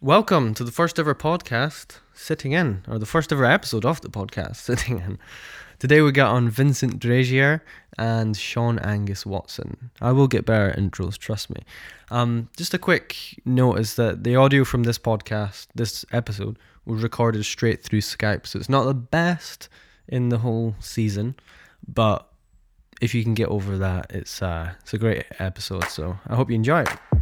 Welcome to the first ever podcast, Sitting In, or the first ever episode of the podcast, Sitting In. Today we got on Vincent Drazier and Sean Angus Watson. I will get better intros, trust me. Um, just a quick note is that the audio from this podcast, this episode, was recorded straight through Skype, so it's not the best in the whole season, but if you can get over that, it's uh, it's a great episode. So I hope you enjoy it.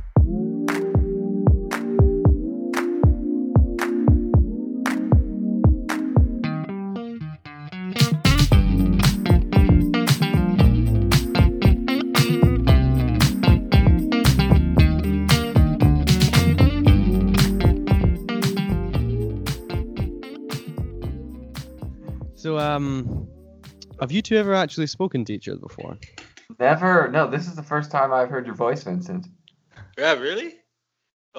Um, have you two ever actually spoken to each other before? Never. No, this is the first time I've heard your voice, Vincent. Yeah, really?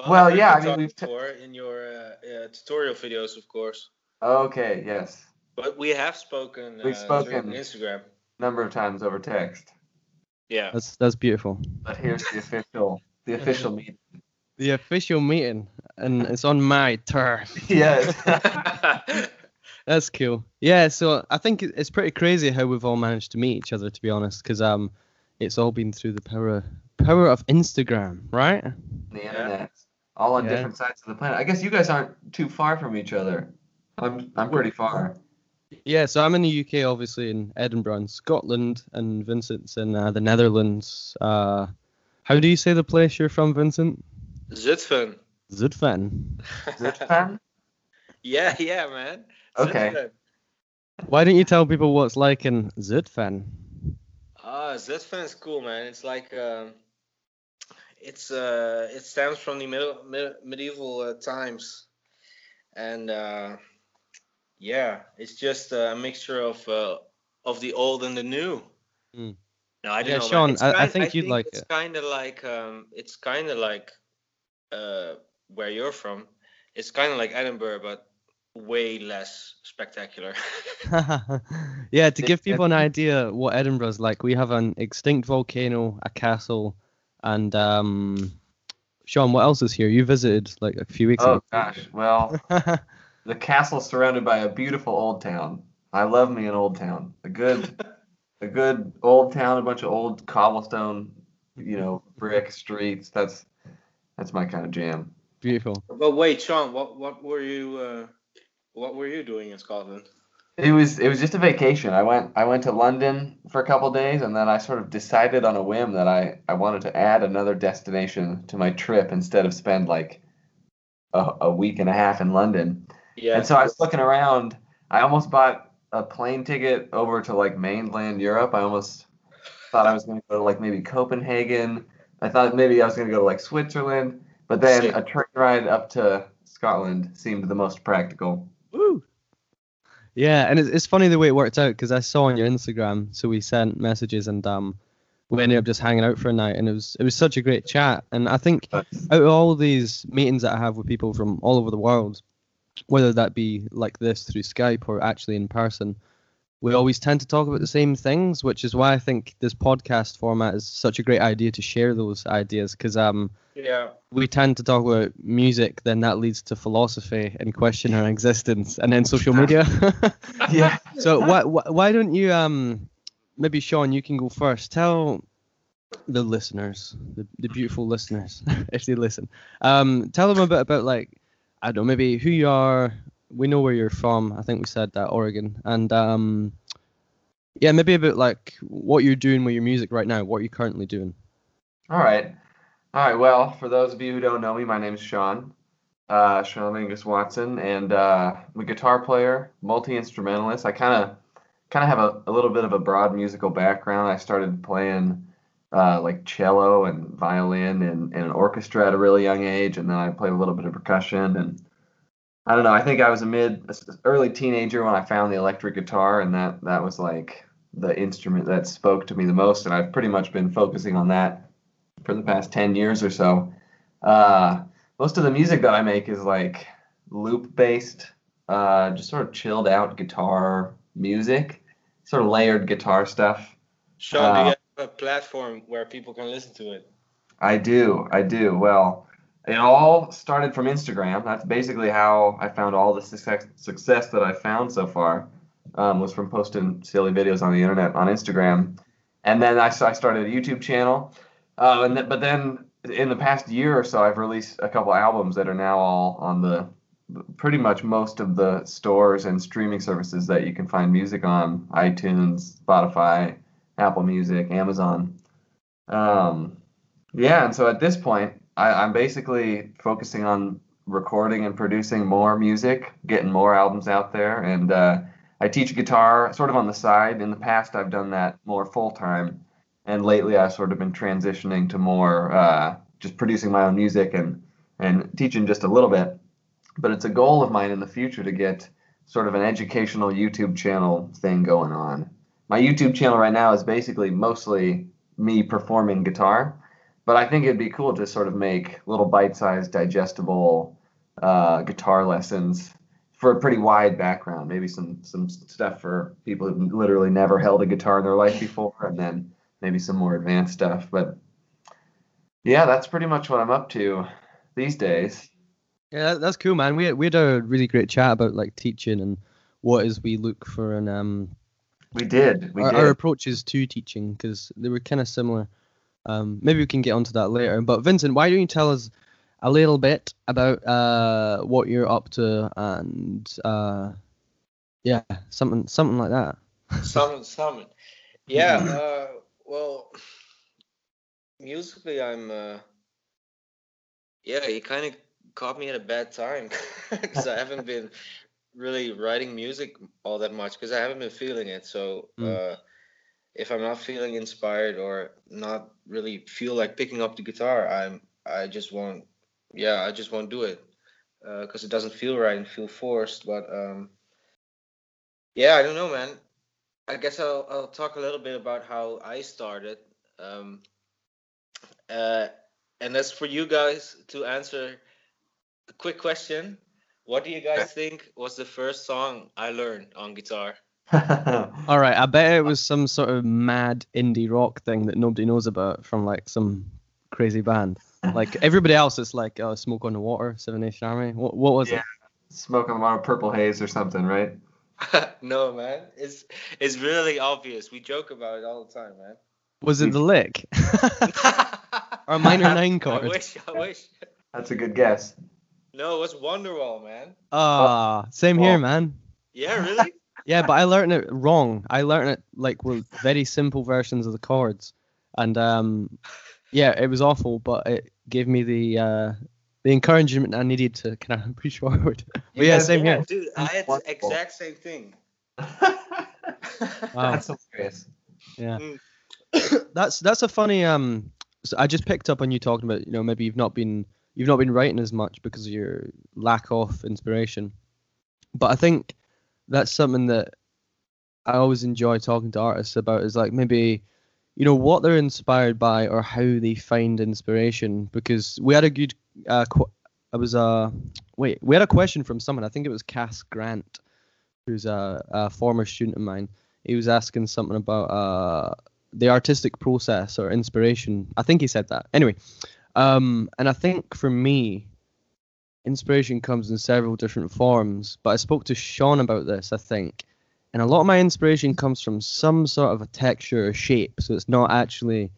Well, I've yeah, I mean, we've t- before in your uh, uh, tutorial videos, of course. Okay, yes. But we have spoken. We've uh, spoken. through Instagram. Number of times over text. Yeah. That's that's beautiful. But here's the official, the official meeting. The official meeting, and it's on my turf. yes. That's cool. Yeah, so I think it's pretty crazy how we've all managed to meet each other, to be honest, because um, it's all been through the power power of Instagram, right? the internet. All on Yeah. different sides of the planet. I guess you guys aren't too far from each other. I'm I'm pretty far. Yeah, so I'm in the UK, obviously in Edinburgh, and Scotland, and Vincent's in uh, the Netherlands. Uh, how do you say the place you're from, Vincent? Zutphen. Zutphen. Zutphen? Yeah, yeah, man. Okay. Why don't you tell people what it's like in Zutphen? Ah, Zutphen is cool, man. It's like um, it's uh, it stems from the middle, mid, medieval uh, times, and uh, yeah, it's just a mixture of uh, of the old and the new. Mm. No, I don't Yeah, know. man. Sean, It's I- I kind- think you'd like it's it. kind of like um, it's kind of like uh, where you're from. It's kind of like Edinburgh, but way less spectacular. yeah, to give people an idea what Edinburgh's like, we have an extinct volcano, a castle, and um, Sean, what else is here? You visited like a few weeks ago. Oh gosh. Well, ago. the castle's surrounded by a beautiful old town. I love me an old town. A good, a good old town. A bunch of old cobblestone, you know, brick streets. That's that's my kind of jam. Beautiful. but wait, Sean, what what were you uh, what were you doing in Scotland? It was it was just a vacation. I went I went to London for a couple days and then I sort of decided on a whim that I, I wanted to add another destination to my trip instead of spend like a, a week and a half in London. Yeah. And so I was looking around. I almost bought a plane ticket over to like mainland Europe. I almost thought I was going to go to like maybe Copenhagen. I thought maybe I was going to go to like Switzerland, but then a train ride up to Scotland seemed the most practical. Woo! Yeah, and it's, it's funny the way it worked out because I saw on your Instagram, so we sent messages and um, we ended up just hanging out for a night, and it was it was such a great chat. And I think out of all these meetings that I have with people from all over the world, whether that be like this through Skype or actually in person, we always tend to talk about the same things, which is why I think this podcast format is such a great idea to share those ideas because um, yeah. we tend to talk about music, then that leads to philosophy and question our existence, and then social media. yeah. so why, why why don't you um maybe Sean you can go first. Tell the listeners, the, the beautiful listeners, if they listen, um, tell them a bit about like I don't know maybe who you are. We know where you're from. I think we said that Oregon, and um, yeah, maybe a bit like what you're doing with your music right now. What are you currently doing? All right. All right. Well, for those of you who don't know me, my name's Sean, uh, Sean Angus Watson, and uh, I'm a guitar player, multi instrumentalist. I kind of, kind of have a, a little bit of a broad musical background. I started playing uh, like cello and violin and, and an orchestra at a really young age, and then I played a little bit of percussion. And I don't know. I think I was a mid, early teenager when I found the electric guitar, and that that was like the instrument that spoke to me the most. And I've pretty much been focusing on that for the past 10 years or so. Uh, most of the music that I make is like loop based, uh, just sort of chilled out guitar music, sort of layered guitar stuff. Sean, do Uh, you have a platform where people can listen to it? I do, I do. Well, it all started from Instagram. That's basically how I found all the success success that I found so far. Um, was from posting silly videos on the internet on Instagram, and then I, I started a YouTube channel. Uh, and th- but then in the past year or so, I've released a couple albums that are now all on the pretty much most of the stores and streaming services that you can find music on iTunes, Spotify, Apple Music, Amazon. Um, yeah, and so at this point, I, I'm basically focusing on recording and producing more music, getting more albums out there, and uh, I teach guitar sort of on the side. In the past, I've done that more full time, and lately I've sort of been transitioning to more uh, just producing my own music and and teaching just a little bit but it's a goal of mine in the future to get sort of an educational YouTube channel thing going on. My YouTube channel right now is basically mostly me performing guitar, but I think it'd be cool to sort of make little bite-sized, digestible uh, guitar lessons for a pretty wide background. Maybe some some stuff for people who've literally never held a guitar in their life before, and then maybe some more advanced stuff. But yeah, that's pretty much what I'm up to these days. Yeah, that's cool, man. We had, we had a really great chat about like teaching and what is we look for and um We did. We our, did. our approaches to teaching because they were kind of similar. Um, maybe we can get onto that later. But Vincent, why don't you tell us a little bit about uh what you're up to and uh yeah something something like that. Summon, summon. Yeah. Uh, well, musically, I'm. Uh, yeah, you kind of caught me at a bad time because I haven't been really writing music all that much because I haven't been feeling it. So Mm. Uh, if I'm not feeling inspired or not really feel like picking up the guitar, I'm. I just won't. Yeah, I just won't do it because it doesn't feel right and feel forced. But um, yeah, I don't know, man. I guess I'll I'll talk a little bit about how I started. Um, uh, and that's for you guys to answer a quick question. What do you guys think was the first song I learned on guitar? All right, I bet it was some sort of mad indie rock thing that nobody knows about from like some crazy band. Like everybody else, it's like uh, Smoke on the Water, Seven Nation Army. What what was Yeah. Smoke on the Water, purple haze or something, right? no, man. It's it's really obvious. We joke about it all the time, man. Was it the lick or a minor nine chord? I wish. I wish. That's a good guess. No, it was Wonderwall, man. Ah, same here, man. Yeah, really? Yeah, but I learned it wrong. I learned it like with very simple versions of the chords, and um, yeah, it was awful. But it gave me the uh, the encouragement I needed to kind of push forward. But yeah, guys- same yeah, here. dude. I had the exact same thing. Wow. That's hilarious. Yeah, Mm. that's that's a funny. Um, so I just picked up on you talking about you know maybe you've not been you've not been writing as much because of your lack of inspiration, but I think that's something that I always enjoy talking to artists about is like maybe you know what they're inspired by or how they find inspiration. Because we had a good uh qu- I was uh wait we had a question from someone I think it was Cass Grant who's a, a former student of mine. He was asking something about uh the artistic process or inspiration. I think he said that. Anyway um and I think for me inspiration comes in several different forms but I spoke to Sean about this I think and a lot of my inspiration comes from some sort of a texture or shape so it's not actually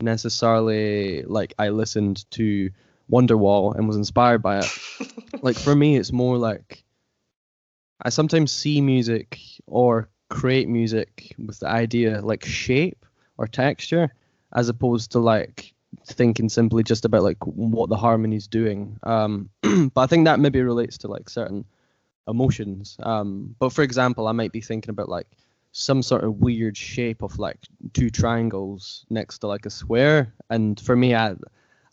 necessarily like i listened to wonderwall and was inspired by it. Like for me it's more like i sometimes see music or create music with the idea like shape or texture as opposed to like thinking simply just about like what the harmony's doing um but i think that maybe relates to like certain emotions. Um, but for example, I might be thinking about like some sort of weird shape of like two triangles next to like a square, and for me, I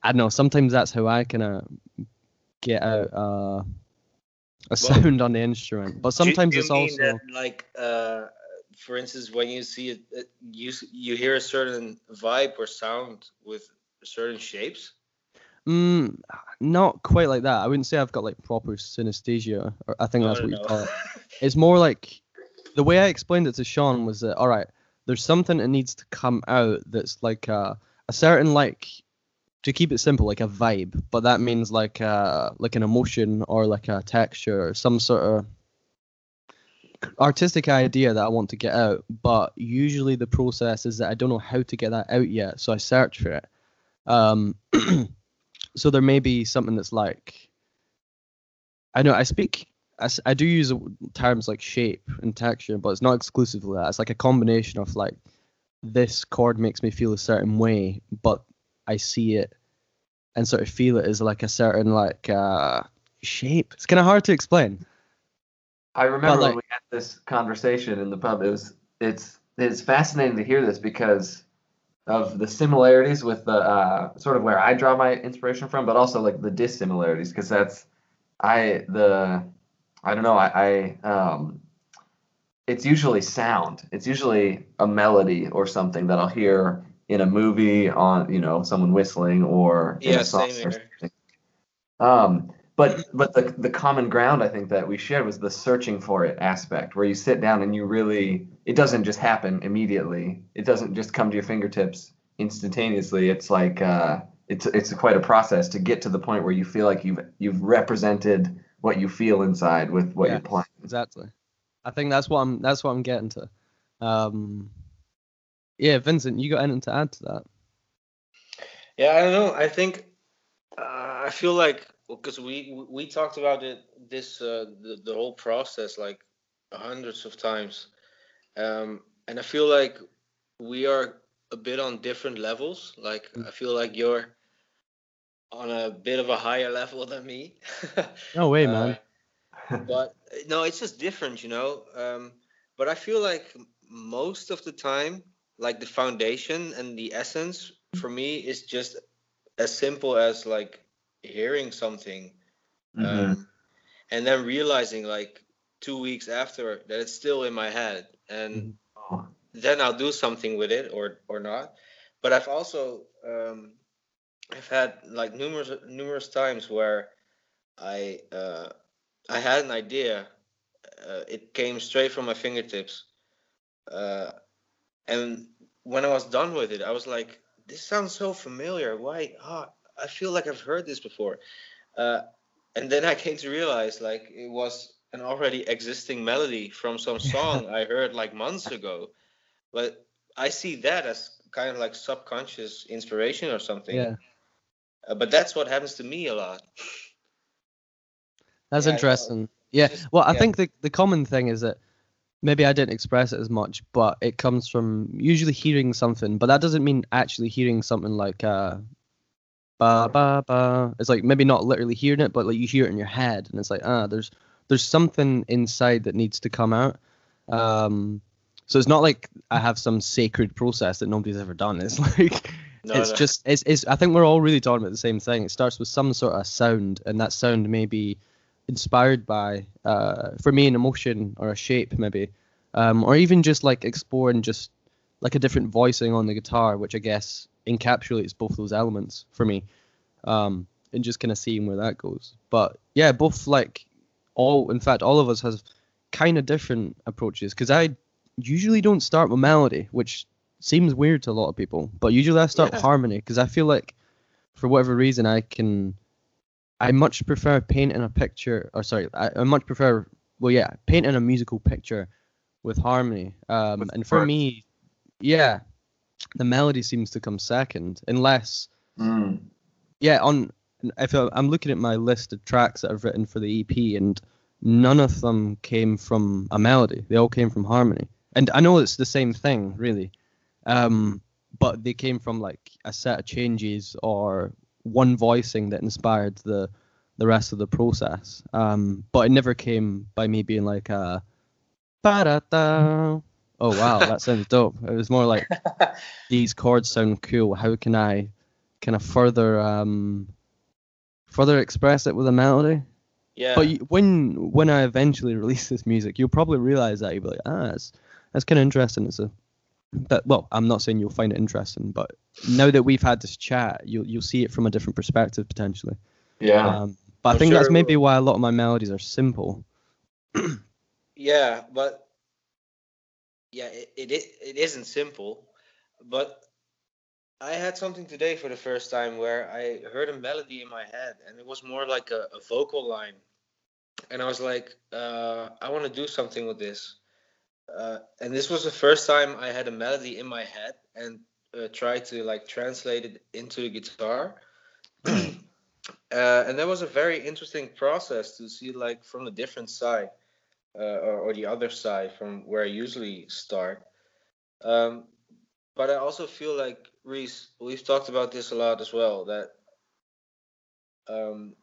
I don't know. Sometimes that's how I kind of get out uh, a sound on the instrument. But sometimes do you it's also that, like, uh, for instance, when you see it- you you hear a certain vibe or sound with certain shapes. mm, not quite like that. I wouldn't say I've got like proper synesthesia, or I think No, that's no, what you call it. It's more like the way I explained it to Sean was that all right, there's something that needs to come out that's like a, a certain like to keep it simple, like a vibe, but that means like uh like an emotion or like a texture or some sort of artistic idea that I want to get out. But usually the process is that I don't know how to get that out yet, so I search for it. Um, so there may be something that's like I know I speak I, I do use terms like shape and texture, but it's not exclusively that. It's like a combination of like this chord makes me feel a certain way, but I see it and sort of feel it as like a certain like uh shape. It's kind of hard to explain. I remember like- when we had this conversation in the pub. It was it's it's fascinating to hear this because of the similarities with the uh, sort of where I draw my inspiration from, but also like the dissimilarities because that's I the I don't know I, I um it's usually sound. It's usually a melody or something that I'll hear in a movie on you know someone whistling or in a song or something. Um, but but the the common ground I think that we shared was the searching for it aspect, where you sit down and you really it doesn't just happen immediately. It doesn't just come to your fingertips instantaneously. It's like uh, it's it's quite a process to get to the point where you feel like you've you've represented what you feel inside with what Yeah. you're playing. Exactly. I think that's what I'm that's what I'm getting to. Um yeah, Vincent, you got anything to add to that? Yeah, I don't know. I think uh, I feel like because we we talked about it this uh, the the whole process like hundreds of times, um, and I feel like we are a bit on different levels. Like Mm. I feel like you're on a bit of a higher level than me. No way, Uh, man. but no, it's just different, you know. Um, but I feel like most of the time, like the foundation and the essence for me is just as simple as like hearing something, Mhm. um, and then realizing like two weeks after that it's still in my head, and Mhm. Oh, then I'll do something with it or or not. But I've also um, I've had like numerous numerous times where I uh, I had an idea. Uh, it came straight from my fingertips, uh, and when I was done with it, I was like, "This sounds so familiar. Why? Ah, I feel like I've heard this before." Uh, and then I came to realize like it was an already existing melody from some song I heard like months ago. But I see that as kind of like subconscious inspiration or something. Yeah. Uh, but that's what happens to me a lot. That's Yeah, interesting. Yeah. Well, I yeah. think the the common thing is that maybe I didn't express it as much, but it comes from usually hearing something, but that doesn't mean actually hearing something like uh ba ba ba. It's like maybe not literally hearing it, but like you hear it in your head and it's like, ah, there's there's something inside that needs to come out. Um so it's not like I have some sacred process that nobody's ever done. It's like No, it's no. just it's, it's I think we're all really talking about the same thing. It starts with some sort of sound, and that sound may be inspired by, uh, for me, an emotion or a shape, maybe, um, or even just like exploring just like a different voicing on the guitar, which I guess encapsulates both those elements for me, um, and just kind of seeing where that goes. But yeah, both like all, in fact, all of us has kind of different approaches because I usually don't start with melody, which seems weird to a lot of people, but usually I start with harmony because I feel like for whatever reason I can I much prefer painting a picture or sorry, I, I much prefer well yeah, painting a musical picture with harmony. Um With and for words. me yeah, the melody seems to come second unless Mm. yeah, on if I'm looking at my list of tracks that I've written for the EP, and none of them came from a melody. They all came from harmony. And I know it's the same thing, really, um, but they came from like a set of changes or one voicing that inspired the the rest of the process. Um, but it never came by me being like, ba-da-da. Oh wow, that sounds dope. It was more like these chords sound cool. How can I kind of further um further express it with a melody? yeah. But you, when when I eventually release this music, you'll probably realize that you'll be like, ah, that's that's kind of interesting. It's a but well, I'm not saying you'll find it interesting, but now that we've had this chat, you'll you'll see it from a different perspective potentially. Yeah. Um, but I I'm think that's maybe why a lot of my melodies are simple. Yeah, but yeah, it, it it isn't simple, but I had something today for the first time where I heard a melody in my head, and it was more like a, a vocal line, and I was like, uh, I want to do something with this. Uh, and this was the first time I had a melody in my head and uh, tried to like translate it into the guitar. uh, and that was a very interesting process to see like from a different side uh, or, or, the other side from where I usually start. Um, but I also feel like Reese, we've talked about this a lot as well. That um,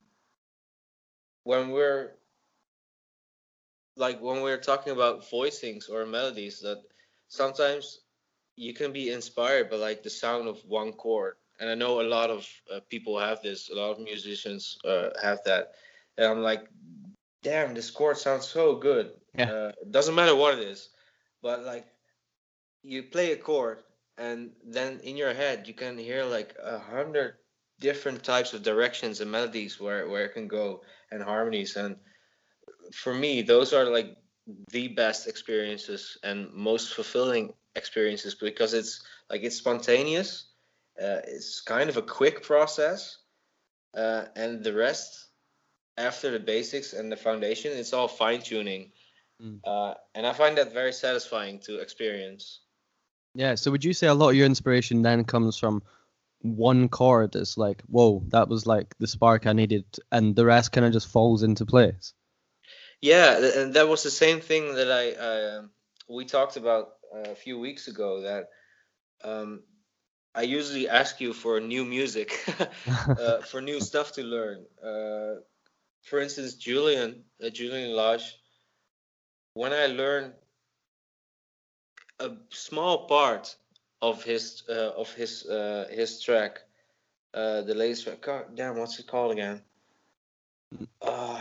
when we're like when we're talking about voicings or melodies, that sometimes you can be inspired by like the sound of one chord. And I know a lot of uh, people have this. A lot of musicians uh, have that. And I'm like, damn, this chord sounds so good. Yeah. Uh, doesn't matter what it is, but like you play a chord and then in your head you can hear like a hundred different types of directions and melodies where where it can go and harmonies and for me those are like the best experiences and most fulfilling experiences because it's like it's spontaneous uh, it's kind of a quick process uh, and the rest after the basics and the foundation it's all fine tuning mm. uh, and i find that very satisfying to experience yeah. So would you say a lot of your inspiration then comes from one chord? It's like, whoa, that was like the spark I needed, and the rest kind of just falls into place. Yeah, and that was the same thing that I uh, we talked about a few weeks ago. That um, I usually ask you for new music, uh, for new stuff to learn. Uh, for instance, Julian, uh, Julian Lage. When I learn a small part of his uh, of his uh, his track, uh, the latest track. God damn, what's it called again? Uh,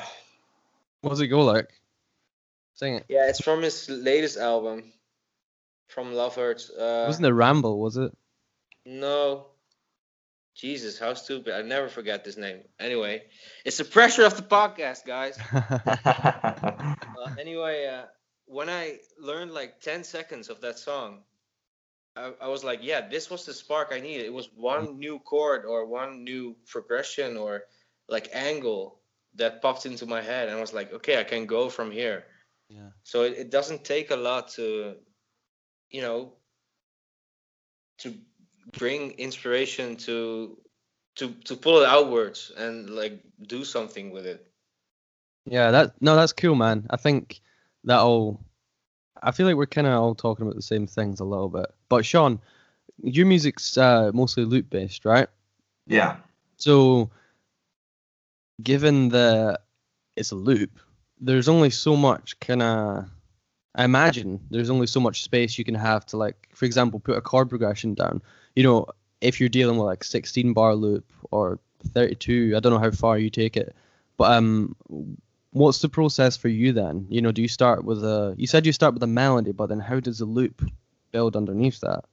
What's it go like? Sing it. Yeah, it's from his latest album, from Love Hurts. Uh, Wasn't it Ramble? Was it? No. Jesus, how stupid! I never forget this name. Anyway, it's the pressure of the podcast, guys. uh, anyway, uh, when I learned like 10 seconds of that song, I, I, was like, yeah, this was the spark I needed. It was one new chord or one new progression or like angle that popped into my head. And I was like, okay, I can go from here. Yeah. So it, it doesn't take a lot to, you know, to bring inspiration to to to pull it outwards and like do something with it. Yeah, that no, that's cool, man. I think that all. I feel like we're kind of all talking about the same things a little bit. But Sean, your music's uh, mostly loop based, right? Yeah. So, given that it's a loop, there's only so much kind of. I imagine there's only so much space you can have to like, for example, put a chord progression down. You know, if you're dealing with like 16 bar loop or 32, I don't know how far you take it, but um, what's the process for you then? You know, do you start with a? You said you start with a melody, but then how does the loop build underneath that?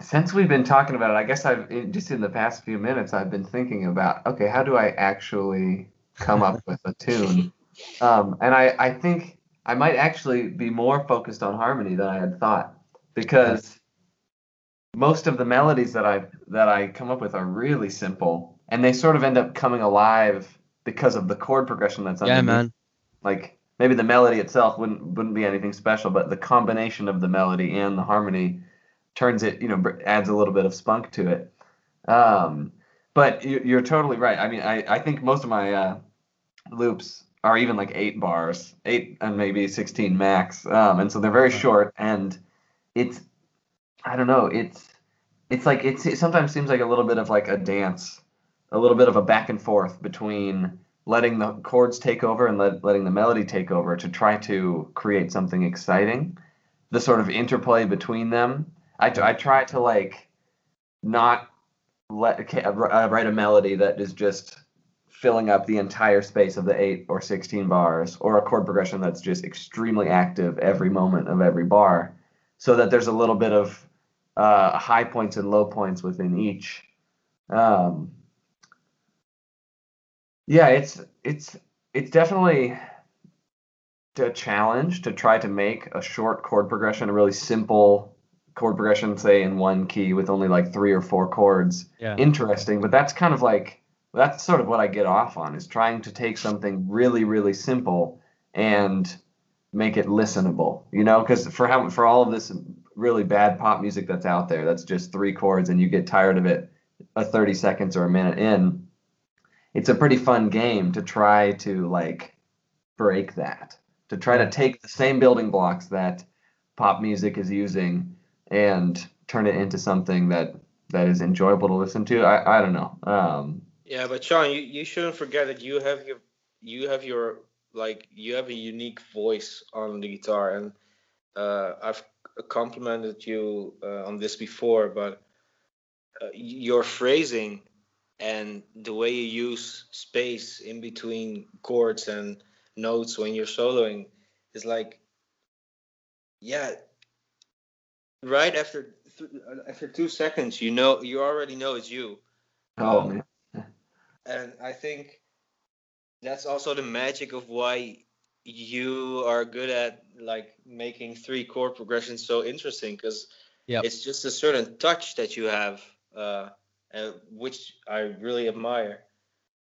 Since we've been talking about it, I guess I've just in the past few minutes I've been thinking about okay, how do I actually come up with a tune? Um, and I, I think I might actually be more focused on harmony than I had thought because most of the melodies that I that I come up with are really simple and they sort of end up coming alive because of the chord progression that's underneath. Yeah, man. Like maybe the melody itself wouldn't wouldn't be anything special, but the combination of the melody and the harmony turns it, you know, adds a little bit of spunk to it. Um, but you, are totally right. I mean, I, I think most of my uh, loops are even like eight bars, eight and maybe 16 max. Um, and so they're very short and it's, I don't know, it's, it's like, it's, it sometimes seems like a little bit of like a dance a little bit of a back and forth between letting the chords take over and let, letting the melody take over to try to create something exciting. The sort of interplay between them. I, I try to like not let uh, write a melody that is just filling up the entire space of the 8 or 16 bars or a chord progression that's just extremely active every moment of every bar so that there's a little bit of uh, high points and low points within each um, yeah, it's it's it's definitely a challenge to try to make a short chord progression a really simple chord progression, say in one key with only like three or four chords, Yeah. interesting. But that's kind of like that's sort of what I get off on is trying to take something really really simple and make it listenable. You know, because for how for all of this really bad pop music that's out there, that's just three chords and you get tired of it a 30 seconds or a minute in. It's a pretty fun game to try to like break that to try to take the same building blocks that pop music is using and turn it into something that that is enjoyable to listen to. I, I don't know. Um, Yeah, but Sean, you, you shouldn't forget that you have your you have your like you have a unique voice on the guitar, and uh, I've complimented you uh, on this before, but uh, your phrasing and the way you use space in between chords and notes when you're soloing is like, yeah, right after th- after two seconds, you know you already know it's you oh Um, man. and I think that's also the magic of why you are good at like making three chord progressions so interesting because Yep. it's just a certain touch that you have uh, which I really admire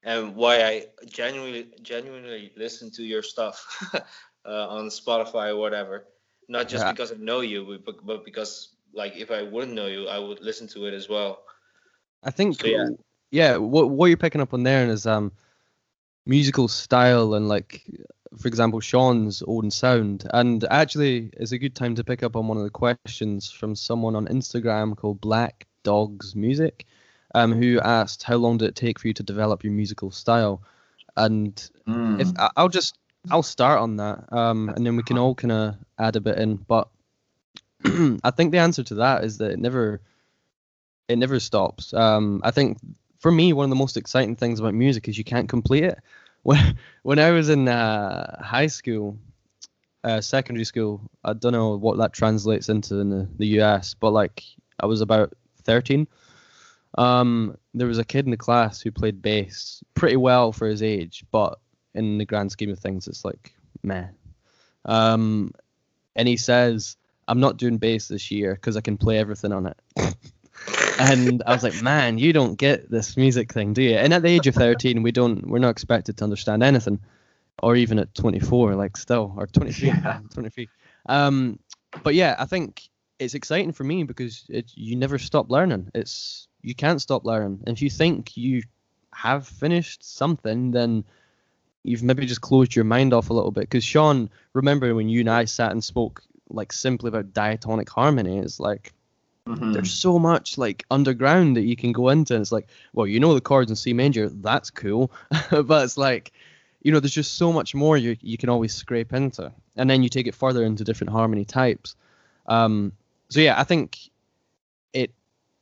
and why I genuinely genuinely listen to your stuff uh, on Spotify or whatever not just Yeah. because I know you but, but because like if I wouldn't know you I would listen to it as well I think So, yeah. yeah, what what you're picking up on there is um musical style and like for example Sean's own sound and actually it's a good time to pick up on one of the questions from someone on Instagram called Black Dogs Music um who asked how long did it take for you to develop your musical style and Mm. if I'll just I'll start on that um and then we can all kind of add a bit in but I think the answer to that is that it never it never stops. Um, I think for me, one of the most exciting things about music is you can't complete it. When when I was in uh, high school, uh, secondary school, I don't know what that translates into in the, the US, but like I was about 13. Um, there was a kid in the class who played bass pretty well for his age, but in the grand scheme of things, it's like meh. Um, and he says, "I'm not doing bass this year because I can play everything on it." and I was like, "Man, you don't get this music thing, do you?" And at the age of 13, we don't, we're not expected to understand anything, or even at 24, like still, or 23, Yeah. 23. Um, but yeah, I think it's exciting for me because it, you never stop learning. It's you can't stop learning. And if you think you have finished something, then you've maybe just closed your mind off a little bit. Because Sean, remember when you and I sat and spoke like simply about diatonic harmony? It's like Mhm. there's so much like underground that you can go into. And it's like, well, you know the chords in C major, that's cool, but it's like, you know, there's just so much more you you can always scrape into, and then you take it further into different harmony types. Um, so yeah, I think it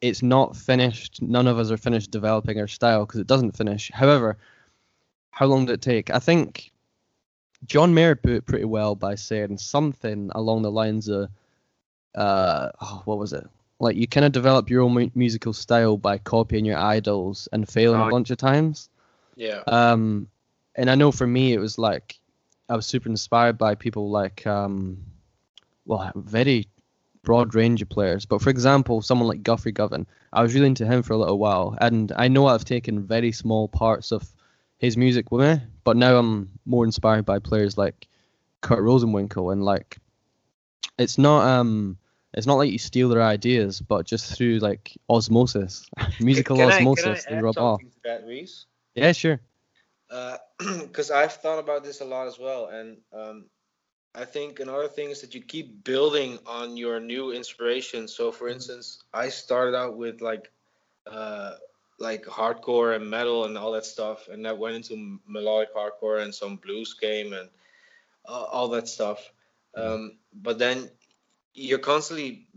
it's not finished. None of us are finished developing our style because it doesn't finish. However, how long did it take? I think John Mayer put it pretty well by saying something along the lines of, uh, oh, what was it? Like you kind of develop your own mu- musical style by copying your idols and failing Oh, a bunch of times. yeah Um, and I know for me it was like I was super inspired by people like um, well, very broad range of players. But for example, someone like Guthrie Govan, I was really into him for a little while, and I know I've taken very small parts of his music with me, but now I'm more inspired by players like Kurt Rosenwinkel, and like it's not um. It's not like you steal their ideas, but just through like osmosis, musical Can I- can I osmosis, they rub off. that, Reese? Yeah, sure. because I've thought about this a lot as well, and um, I think another thing is that you keep building on your new inspiration. So, for instance, I started out with like uh, like hardcore and metal and all that stuff, and that went into melodic hardcore and some blues came and uh, all that stuff. Um, but then you're constantly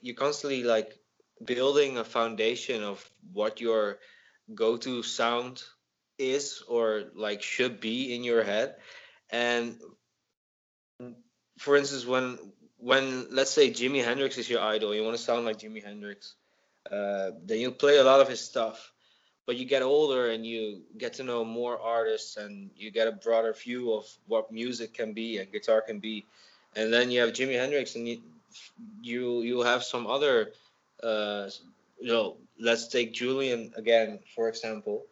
you're constantly like building a foundation of what your go-to sound is or like should be in your head. And for instance when when let's say jimi hendrix is your idol you want to sound like jimi hendrix uh, then you play a lot of his stuff. But you get older and you get to know more artists and you get a broader view of what music can be and guitar can be and then you have jimi hendrix and you, you you have some other uh, you know let's take Julian again for example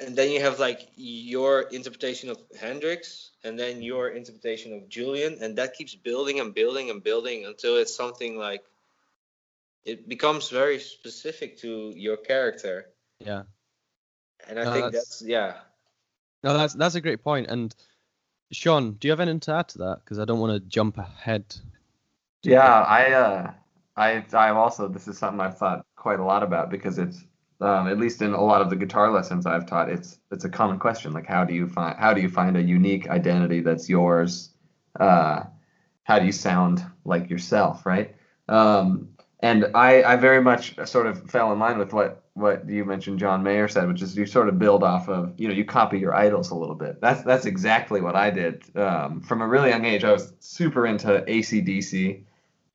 and then you have like your interpretation of Hendrix and then your interpretation of Julian and that keeps building and building and building until it's something like it becomes very specific to your character Yeah. and I No, think that's- that's yeah No, that's that's a great. And Sean, do you have anything to add to that? Because I don't want to jump ahead. Yeah, I uh, I I also this is something I've thought quite a lot about because it's um, at least in a lot of the guitar lessons I've taught, it's it's a common question like how do you find how do you find a unique identity that's yours? Uh, how do you sound like yourself, right? Um, and I I very much sort of fell in line with what what you mentioned John Mayer said, which is you sort of build off of you know you copy your idols a little bit. That's that's exactly what I did um, from a really young age. I was super into ACDC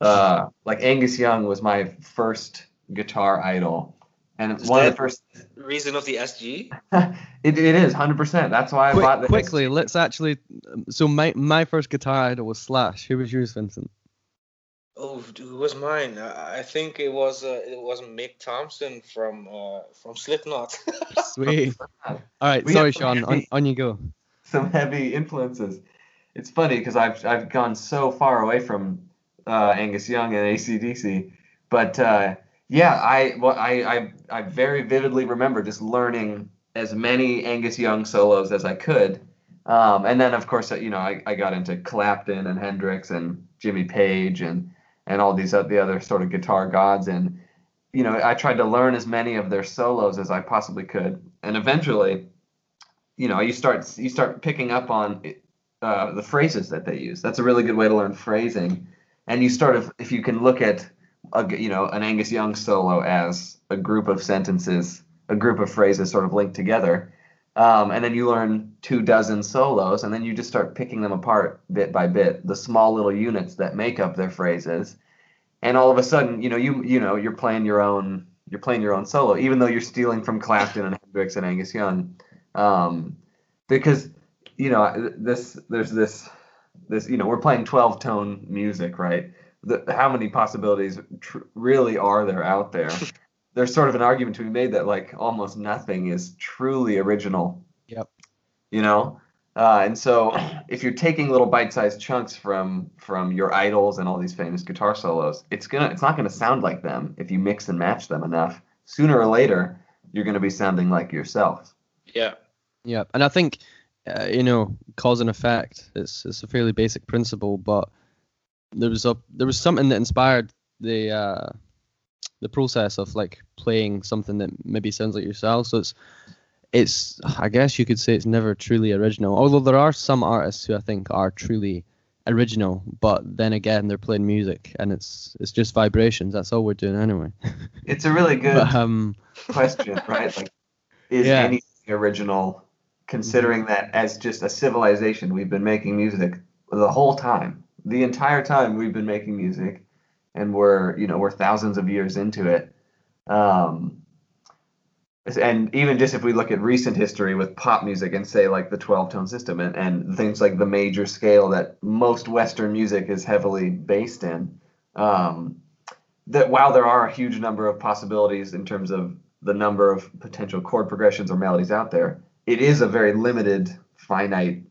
uh, like Angus Young was my first guitar idol, and Is one of the first. reason of the SG It, it is hundred percent. That's why I Quick, bought the quickly, let's actually. um, So my my first guitar idol was Slash. Who was yours, Vincent? Oh, who was mine? I I think it was uh, it was Mick Thompson from uh, from Slipknot. Sweet. All right, We sorry, have- Sean. On, on you go. some heavy influences. It's funny because I've I've gone so far away from uh, Angus Young and ACDC, but uh, yeah, I well I, I I very vividly remember just learning as many Angus Young solos as I could, um, and then of course you know I, I got into Clapton and Hendrix and Jimmy Page and and all these the other sort of guitar gods. And you know I tried to learn as many of their solos as I possibly could, and eventually you know you start you start picking up on uh, the phrases that they use. That's a really good way to learn phrasing. And you start of if you can look at a, you know an angus young solo as a group of sentences a group of phrases sort of linked together um, and then you learn two dozen solos and then you just start picking them apart bit by bit the small little units that make up their phrases. And all of a sudden you know you you know you're playing your own you're playing your own solo even though you're stealing from clapton and hendrix and angus young. Um, because you know this there's this this you know we're playing 12 tone music right? The, how many possibilities tr- really are there out there there's sort of an argument to be made that like almost nothing is truly original Yep. you know uh, and so if you're taking little bite-sized chunks from from your idols and all these famous guitar solos it's gonna it's not gonna sound like them if you mix and match them enough sooner or later you're gonna be sounding like yourself yeah, Yeah, and I think uh, you know cause and effect. It's it's a fairly basic principle, but there was a there was something that inspired the uh, the process of like playing something that maybe sounds like yourself. So it's it's I guess you could say it's never truly original. Although there are some artists who I think are truly original, but then again they're playing music and it's it's just vibrations. That's all we're doing anyway. it's a really good but um question, right? Like, is Yeah. anything original, considering that as just a civilization, we've been making music the whole time, the entire time we've been making music, and we're you know we're thousands of years into it. Um, and even just if we look at recent history with pop music and say like the 12 tone system and, and things like the major scale that most Western music is heavily based in, um, that while there are a huge number of possibilities in terms of the number of potential chord progressions or melodies out there, it is a very limited, finite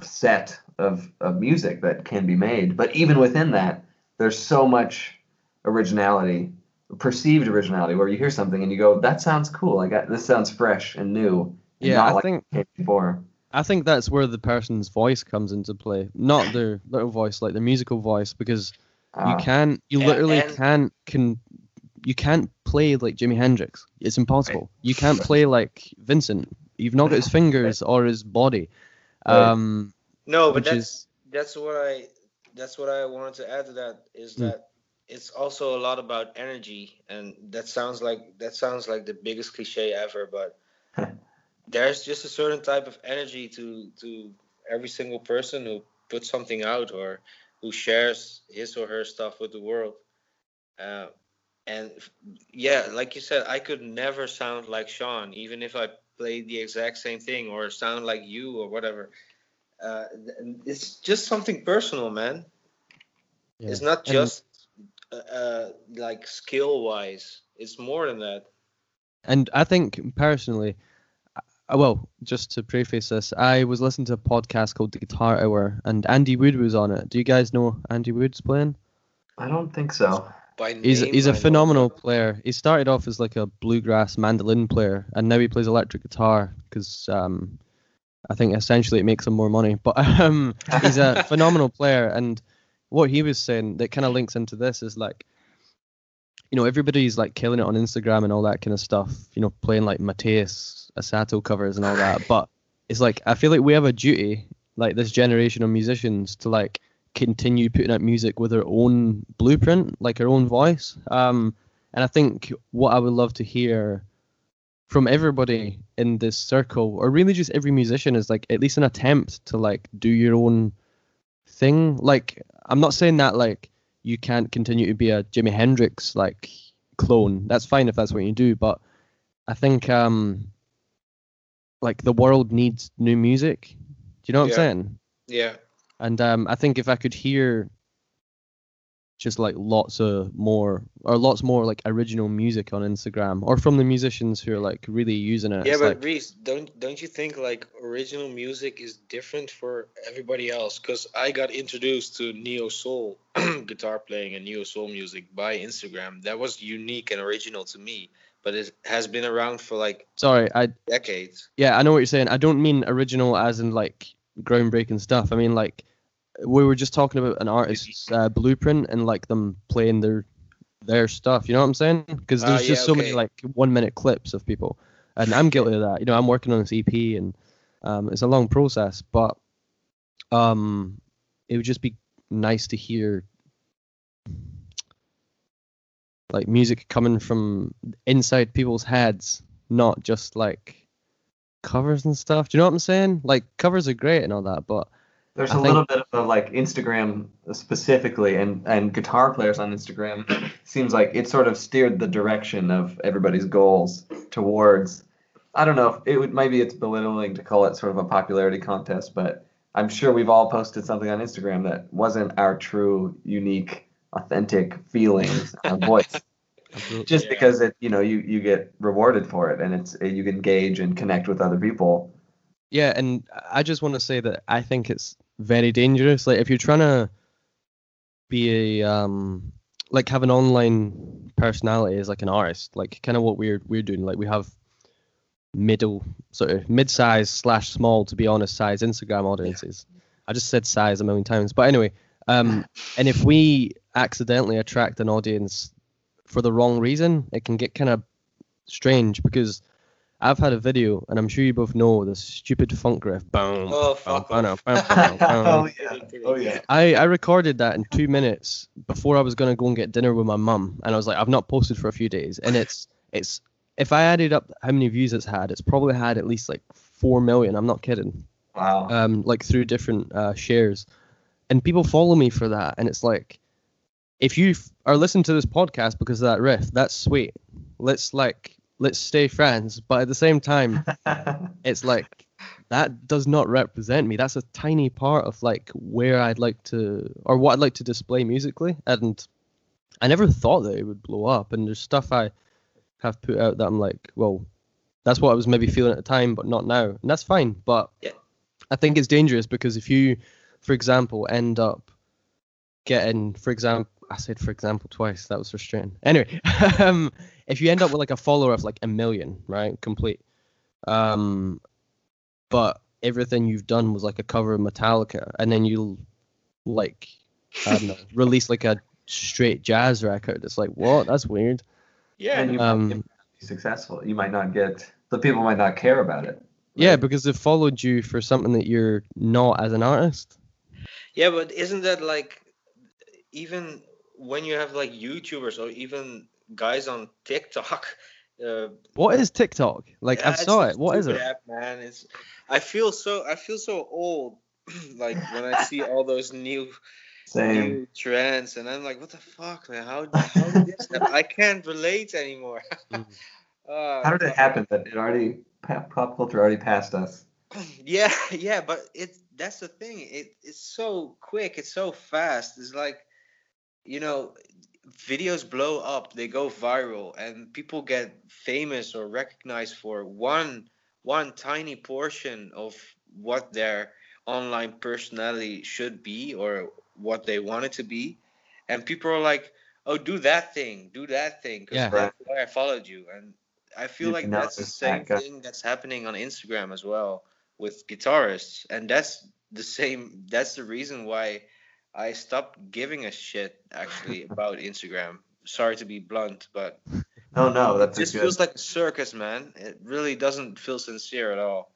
set of, of music that can be made. But even within that, there's so much originality, perceived originality, where you hear something and you go, "That sounds cool. Like that- this sounds fresh and new." and yeah, not I like think it before. I think that's where the person's voice comes into play, not their little voice, like their musical voice, because you Uh, can't, you And- literally and- can't, can, you can't play like Jimi Hendrix. It's impossible. You can't play like Vincent. You've not got his fingers or his body. Um, no, but which that's is that's what I that's what I wanted to add to that is Mm. that it's also a lot about energy, and that sounds like that sounds like the biggest cliche ever, but there's just a certain type of energy to to every single person who puts something out or who shares his or her stuff with the world. Uh, and yeah, like you said, I could never sound like Sean, even if I played the exact same thing or sound like you or whatever. Uh, it's just something personal, man. It's not just uh, uh, like skill wise. It's more than that. And I think personally, uh, well, just to preface this, I was listening to a podcast called The Guitar Hour, and Andy Wood was on it. Do you guys know Andy Wood's playing? I don't think so. By He's name, he's I a know. phenomenal player. He started off as like a bluegrass mandolin player, and now he plays electric guitar because um, I think essentially it makes him more money. But um, he's a phenomenal player, and what he was saying that kind of links into this is like, you know, everybody's like killing it on Instagram and all that kind of stuff. You know, playing like Mateus Asato covers and all that. But it's like I feel like we have a duty, like this generation of musicians, to like continue putting out music with our own blueprint, like our own voice. Um, and I think what I would love to hear from everybody in this circle, or really just every musician, is like at least an attempt to like do your own thing. Like I'm not saying that like you can't continue to be a Jimi Hendrix like clone. That's fine if that's what you do, but I think um like the world needs new music. Do you know what Yeah. I'm saying? Yeah. And um, I think if I could hear just like lots of more or lots more like original music on Instagram or from the musicians who are like really using it. Yeah, it's but like, Reese, don't don't you think like original music is different for everybody else? Because I got introduced to neo soul guitar playing and neo soul music by Instagram. That was unique and original to me, but it has been around for like sorry, I decades. yeah, I know what you're saying. I don't mean original as in like groundbreaking stuff. I mean like we were just talking about an artist's uh, blueprint and like them playing their their stuff. You know what I'm saying? Because there's yeah, just so many like one minute clips of people, and I'm guilty of that. You know, I'm working on this EP and um, it's a long process, but um, it would just be nice to hear like music coming from inside people's heads, not just like covers and stuff. Do you know what I'm saying? Like covers are great and all that, but There's I a think- little bit of like Instagram specifically, and and guitar players on Instagram seems like it sort of steered the direction of everybody's goals towards. I don't know if it would maybe it's belittling to call it sort of a popularity contest, but I'm sure we've all posted something on Instagram that wasn't our true, unique, authentic feelings, our voice. Just Yeah. because it, you know, you you get rewarded for it, and it's you can engage and connect with other people. Yeah, and I just want to say that I think it's very dangerous. Like if you're trying to be a um like have an online personality as like an artist, like kind of what we're we're doing. Like we have middle sort of mid-size slash small to be honest size Instagram audiences. I just said size a million times, but anyway, um, and if we accidentally attract an audience for the wrong reason, it can get kind of strange because I've had a video, and I'm sure you both know this stupid funk riff. Boom. Oh, fuck boom, off. boom, boom, boom. oh yeah, oh yeah. I, I recorded that in two minutes before I was gonna go and get dinner with my mum, and I was like, I've not posted for a few days, and it's it's if I added up how many views it's had, it's probably had at least like four million. I'm not kidding. Wow. Um, like through different uh, shares, and people follow me for that, and it's like, if you f- are listening to this podcast because of that riff, that's sweet. Let's like let's stay friends, but at the same time, it's like that does not represent me. That's a tiny part of like where I'd like to or what I'd like to display musically. And I never thought that it would blow up. And there's stuff I have put out that I'm like, well, that's what I was maybe feeling at the time, but not now. And that's fine. But Yeah. I think it's dangerous because if you, for example, end up getting, for example, I said for example twice. That was frustrating. Anyway, um, if you end up with like a follower of like a million, right, complete, um, but everything you've done was like a cover of Metallica, and then you like, I don't know, release like a straight jazz record. It's like, what? That's weird. Yeah. and you Um, might be successful. You might not get the people might not care about it. Yeah, because they've followed you for something that you're not as an artist. Yeah, but isn't that like even when you have like YouTubers or even guys on TikTok? Uh, What is TikTok? Like yeah, I saw it. What is it? App, man, it's. I feel so. I feel so old. like when I see all those new Same. new trends, and I'm like, what the fuck, man? How how did this happen? I can't relate anymore. Mm. uh, How did it happen that it already pop pop culture already passed us? yeah yeah but it that's the thing it it's so quick it's so fast it's like you know, videos blow up, they go viral, and people get famous or recognized for one one tiny portion of what their online personality should be or what they want it to be, and people are like, "Oh, do that thing, do that thing," because Yeah. that's why I followed you, and I feel You like that's the same guy. thing that's happening on Instagram as well with guitarists, and that's the same. That's the reason why I stopped giving a shit actually about Instagram. Sorry to be blunt, but No, no, that's a just good. feels like a circus, man. It really doesn't feel sincere at all.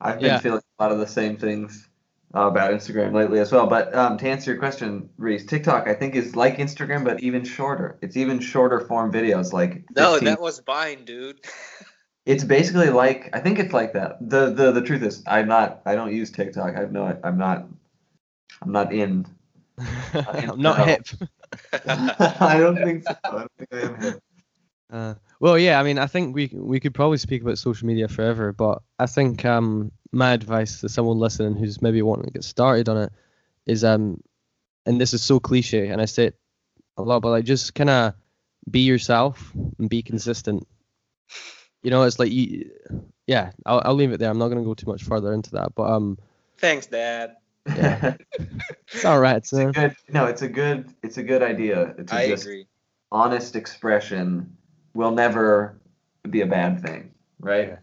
I've been Yeah. feeling a lot of the same things uh, about Instagram lately as well. But um, to answer your question, Reese, TikTok I think is like Instagram but even shorter. It's even shorter form videos, like No, that was Vine, dude. It's basically like I think it's like that. The the the truth is I'm not I don't use TikTok. I have no I'm not I'm not in. I'm not no. hip. I don't think so. I don't think I am hip. Uh, well, yeah, I mean, I think we we could probably speak about social media forever, but I think um my advice to someone listening who's maybe wanting to get started on it is um, and this is so cliche, and I say it a lot, but like just kind of be yourself and be consistent. You know, it's like you, yeah. I'll I'll leave it there. I'm not gonna go too much further into that, but um, Thanks, Dad. Yeah. it's all right. it's a good no, it's a good it's a good idea. To I just agree. honest expression will never be a bad thing, right? Yeah.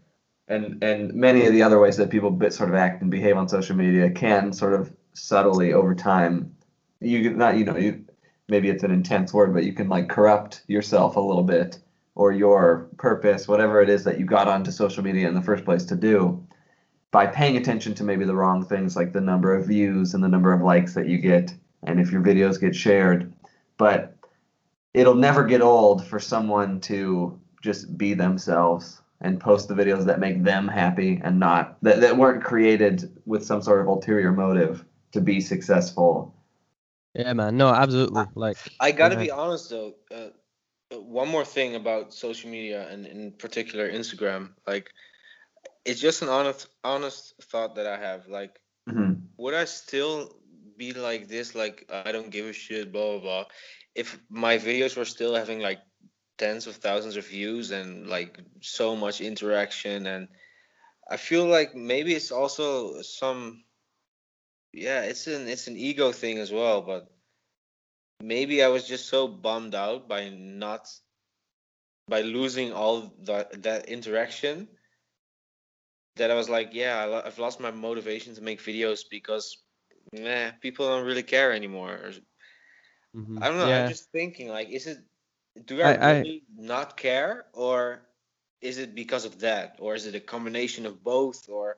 And and many of the other ways that people bit sort of act and behave on social media can sort of subtly over time, you not you know you maybe it's an intense word, but you can like corrupt yourself a little bit or your purpose, whatever it is that you got onto social media in the first place to do, by paying attention to maybe the wrong things like the number of views and the number of likes that you get, and if your videos get shared. But it'll never get old for someone to just be themselves and post the videos that make them happy and not that, that weren't created with some sort of ulterior motive to be successful. yeah, man. No, absolutely. Like, I gotta yeah. be honest though. Uh, uh, one more thing about social media and in particular Instagram, like it's just an honest honest thought that I have. Like, Mhm. would I still be like this? Like, I don't give a shit, blah blah blah. If my videos were still having like tens of thousands of views and like so much interaction, and I feel like maybe it's also some, yeah, it's an it's an ego thing as well, but maybe I was just so bummed out by not by losing all that that interaction that I was like, yeah, I I've lost my motivation to make videos because nah, people don't really care anymore. Or, mhm. I don't know. Yeah. I'm just thinking like, is it do I, I- I- really not care or is it because of that or is it a combination of both or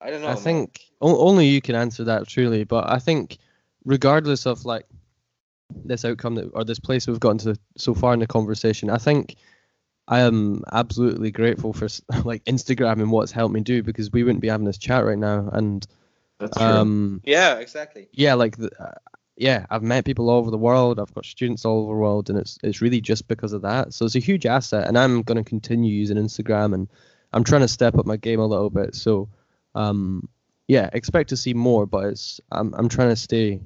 I don't know. I think only you can answer that truly, but I think regardless of like this outcome that, or this place we've gotten to so far in the conversation, I think I am absolutely grateful for like Instagram and what's helped me do because we wouldn't be having this chat right now. And That's true. um, Yeah, exactly. yeah, like the, uh, yeah, I've met people all over the world. I've got students all over the world, and it's it's really just because of that. So it's a huge asset, and I'm going to continue using Instagram, and I'm trying to step up my game a little bit. So, um, yeah, expect to see more, but it's I'm I'm trying to stay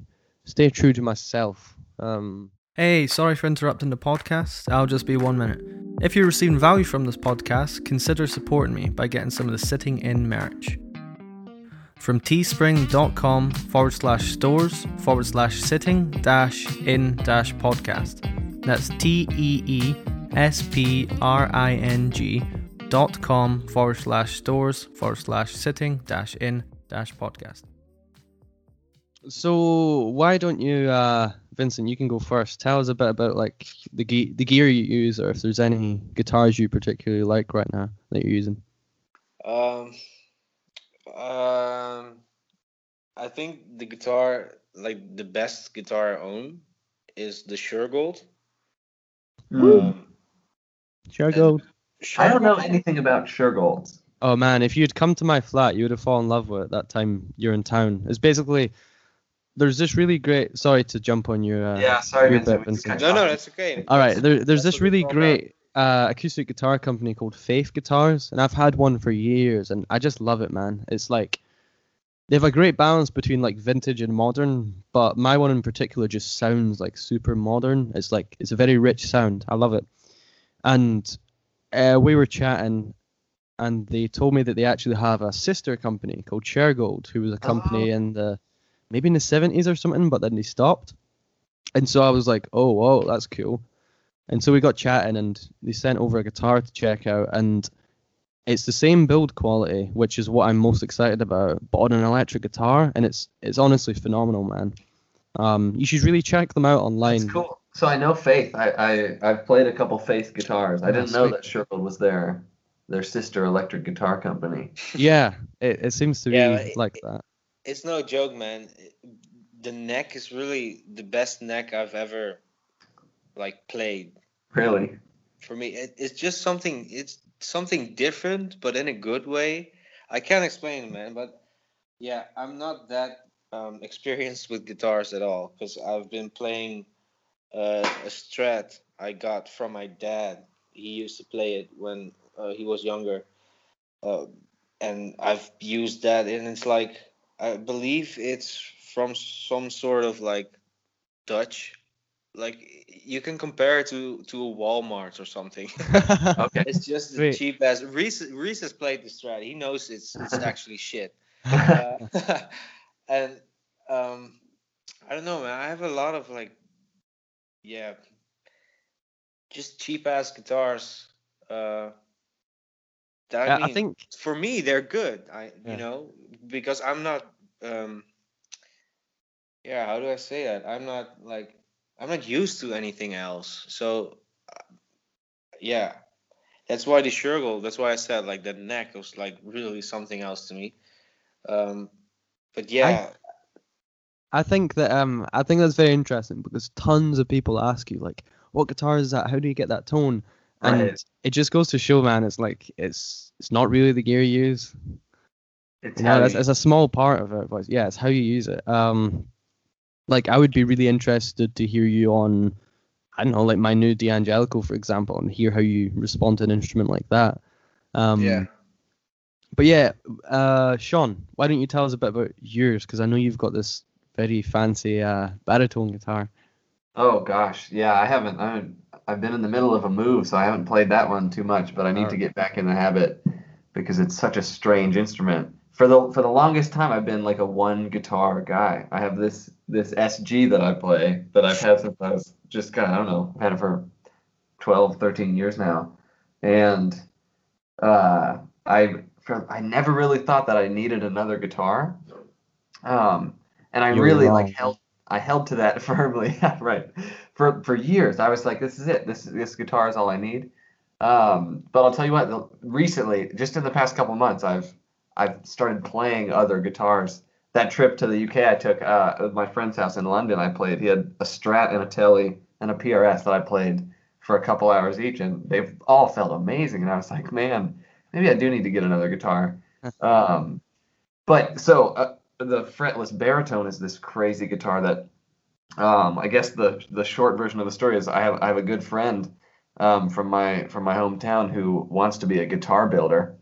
stay true to myself. Um, Hey, sorry for interrupting the podcast. I'll just be one minute. If you're receiving value from this podcast, consider supporting me by getting some of the Sitting In merch. From teespring.com forward slash stores forward slash sitting dash in dash podcast. That's T E E S P R I N G dot com forward slash stores forward slash sitting dash in dash podcast. so why don't you, uh, Vincent? You can go first. Tell us a bit about like the ge- the gear you use, or if there's any guitars you particularly like right now that you're using. Um, um, I think the guitar, like the best guitar I own, is the Shergold. Hmm. Um, Sure. I don't know anything about Shergolds. Oh man, if you'd come to my flat, you would have fallen in love with it that time you're in town. It's basically there's this really great. Sorry to jump on your. Uh, Yeah, sorry, your Vincent, bit, Vincent. No, no, that's okay. All right, there, there's that's this really it's all about. great uh, acoustic guitar company called Faith Guitars, and I've had one for years, and I just love it, man. It's like they have a great balance between like vintage and modern. But my one in particular just sounds like super modern. It's like it's a very rich sound. I love it. And uh, we were chatting, and they told me that they actually have a sister company called Shergold, who was a company in the maybe in the 70s or something, but then they stopped. And so I was like, oh, whoa, that's cool. And so we got chatting, and they sent over a guitar to check out, and it's the same build quality, which is what I'm most excited about, but on an electric guitar, and it's it's honestly phenomenal, man. Um, you should really check them out online. That's cool. So I know Faith. I, I I've played a couple Faith guitars. I didn't know that Shergold was their their sister electric guitar company. Yeah, it, it seems to be Yeah, it- like that. It's no joke, man. The neck is really the best neck I've ever like played. Really? For me, it, it's just something. It's something different, but in a good way. I can't explain it, man. But yeah, I'm not that um, experienced with guitars at all because I've been playing uh, a Strat I got from my dad. He used to play it when uh, he was younger, uh, and I've used that, and it's like I believe it's from some sort of like Dutch. Like you can compare it to to a Walmart or something. Okay. it's just the Sweet. cheap as Reese. Reese has played the Strat. He knows it's it's actually shit. Uh, and um, I don't know, man. I have a lot of like, yeah, just cheap ass guitars. Uh, that I, I, mean, I think for me they're good. I Yeah. you know because I'm not um yeah how do I say that I'm not like I'm not used to anything else so uh, yeah that's why the Shergold that's why I said like the neck was like really something else to me um but yeah I think that um I think that's very interesting because tons of people ask you like, what guitar is that? How do you get that tone? And Right. it just goes to show, man. It's like it's it's not really the gear you use. It's Yeah, that's, heavy. it's a small part of it, but yeah, it's how you use it. Um, like I would be really interested to hear you on, I don't know, like my new D'Angelico, for example, and hear how you respond to an instrument like that. Um, Yeah. But yeah, uh, Sean, why don't you tell us a bit about yours? Because I know you've got this very fancy uh, baritone guitar. Oh gosh, yeah. I haven't. I haven't. I've been in the middle of a move, so I haven't played that one too much. But I need to get back in the habit because it's such a strange instrument. For the for the longest time, I've been like a one guitar guy. I have this this SG that I play that I've had since I was just kind of I don't know. I've had it for 12, 13 years now, and uh, I for, I never really thought that I needed another guitar. Um, and I You were really wrong. like held I held to that firmly. Right. For for years, I was like, this is it. This this guitar is all I need. Um, but I'll tell you what. the- Recently, just in the past couple months, I've I've started playing other guitars. That trip to the UK I took uh, at my friend's house in London, I played. He had a Strat and a Tele and a PRS that I played for a couple hours each, and they've all felt amazing. And I was like, man, maybe I do need to get another guitar. Um, but so uh, the fretless baritone is this crazy guitar that um, I guess the the short version of the story is I have I have a good friend um, from my from my hometown who wants to be a guitar builder,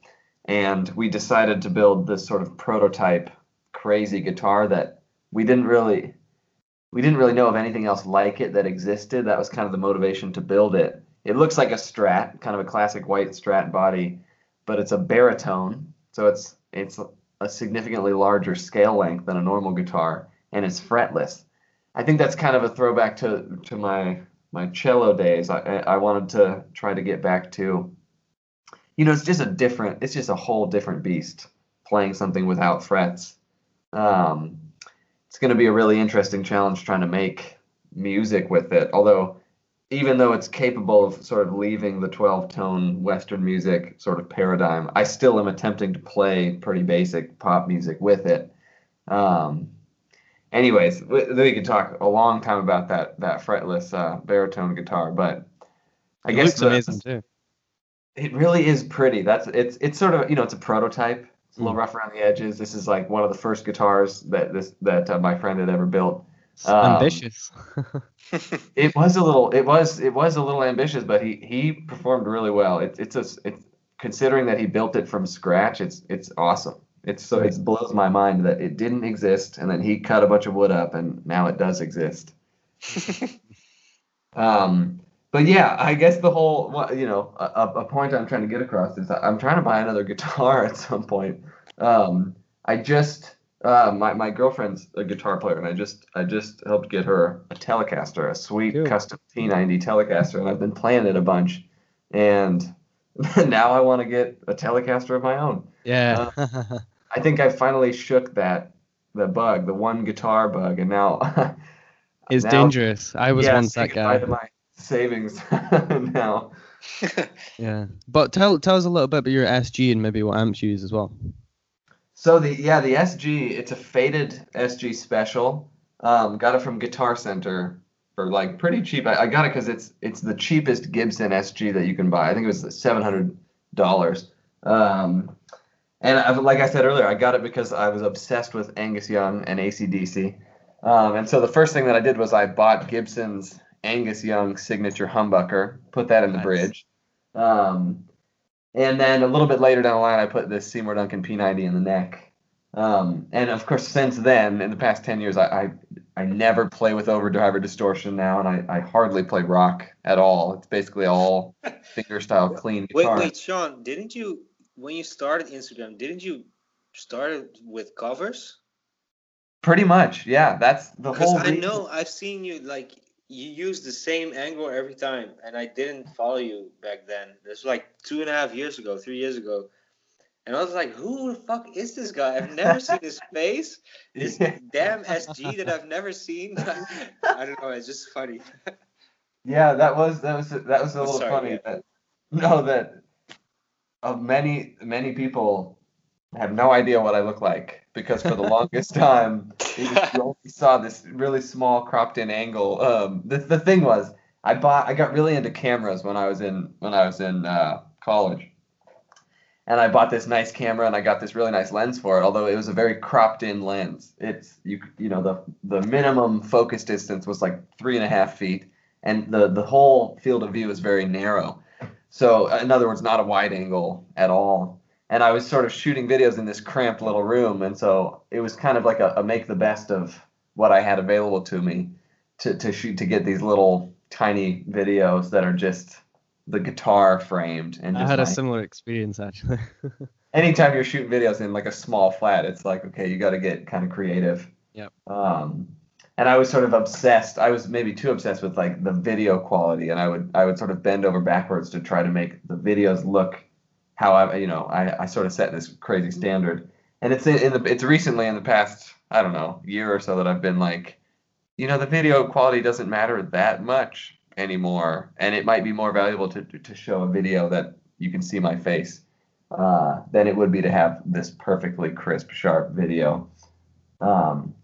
and we decided to build this sort of prototype crazy guitar that we didn't really we didn't really know of anything else like it that existed. That was kind of the motivation to build it. It looks like a Strat, kind of a classic white Strat body, but it's a baritone, so it's it's a significantly larger scale length than a normal guitar, and it's fretless. I think that's kind of a throwback to to my my cello days. I I wanted to try to get back to, you know, it's just a different, it's just a whole different beast playing something without frets. Um, it's going to be a really interesting challenge trying to make music with it. Although, even though it's capable of sort of leaving the 12 tone Western music sort of paradigm, I still am attempting to play pretty basic pop music with it. Um, anyways, we, we could talk a long time about that that fretless uh, baritone guitar, but I it guess looks the- amazing too. it really is pretty. That's it's it's sort of you know it's a prototype. It's a little Mm. rough around the edges. This is like one of the first guitars that this that uh, my friend had ever built. Um, ambitious. It was a little it was it was a little ambitious, but he he performed really well. It's it's a it's considering that he built it from scratch. It's it's awesome. It's so it blows my mind that it didn't exist, and then he cut a bunch of wood up, and now it does exist. um, but yeah, I guess the whole what- you know a a point I'm trying to get across is I'm trying to buy another guitar at some point. Um, I just uh, my my girlfriend's a guitar player, and I just I just helped get her a Telecaster, a sweet Cool. custom T90 Telecaster, and I've been playing it a bunch, and now I want to get a Telecaster of my own. Yeah. I think I finally shook that the bug, the one guitar bug, and now it's now- dangerous. I was yeah, once say that goodbye guy. to my savings now. Yeah. But tell tell us a little bit about your SG and maybe what amps you use as well. So the yeah the SG it's a faded SG special. Um, got it from Guitar Center for like pretty cheap. I, I got it because it's it's the cheapest Gibson SG that you can buy. I think it was seven hundred dollars. Um, and I, like I said earlier, I got it because I was obsessed with Angus Young and ACDC. Um, and so the first thing that I did was I bought Gibson's Angus Young signature humbucker, put that in the Nice. bridge. Um, and then a little bit later down the line, I put this Seymour Duncan P90 in the neck. Um, and of course, since then, in the past 10 years, I, I, I never play with overdrive or distortion now, and I, I hardly play rock at all. It's basically all fingerstyle clean Wait, guitar. wait, Sean, didn't you when you started Instagram, didn't you start with covers? Pretty much, yeah. That's the whole. Because I know I've seen you like you use the same angle every time, and I didn't follow you back then. This was like two and a half years ago, three years ago, and I was like, "Who the fuck is this guy? I've never seen his face. This Yeah. damn SG that I've never seen. I don't know. It's just funny. Yeah, that was that was that was a little sorry, funny. yeah. That no, that of many many people have no idea what I look like because for the longest time was, you only saw this really small cropped in angle. Um, the the thing was, I bought I got really into cameras when I was in when I was in uh, college. And I bought this nice camera, and I got this really nice lens for it. Although it was a very cropped-in lens, it's you you know the the minimum focus distance was like three and a half feet, and the the whole field of view is very narrow. So in other words, not a wide angle at all. And I was sort of shooting videos in this cramped little room, and so it was kind of like a, a make the best of what I had available to me to to shoot to get these little tiny videos that are just the guitar framed and I had a similar experience actually. anytime you're shooting videos in like a small flat, it's like okay, you got to get kind of creative. Yep. Um, and I was sort of obsessed. I was maybe too obsessed with like the video quality, and I would I would sort of bend over backwards to try to make the videos look how I you know I, I sort of set this crazy standard. And it's in, in the it's recently in the past I don't know year or so that I've been like, you know, the video quality doesn't matter that much anymore, and it might be more valuable to to show a video that you can see my face uh, than it would be to have this perfectly crisp, sharp video. Um,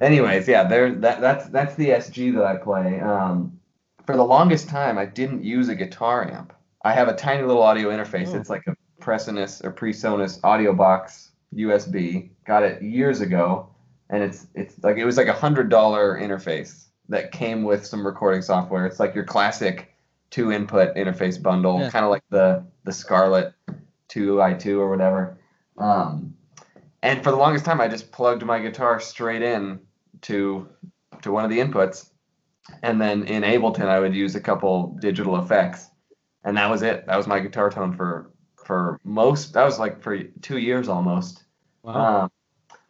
anyways, yeah, there that that's that's the SG that I play. Um, for the longest time, I didn't use a guitar amp. I have a tiny little audio interface. Oh. It's like a Presonus or PreSonus audio box USB. Got it years ago, and it's it's like it was like a hundred dollar interface that came with some recording software. It's like your classic two input interface bundle, Yeah. kind of like the the Scarlett 2i2 or whatever. Um, and for the longest time, I just plugged my guitar straight in to to one of the inputs, and then in Ableton, I would use a couple digital effects, and that was it. That was my guitar tone for for most. That was like for two years almost. wow. Um,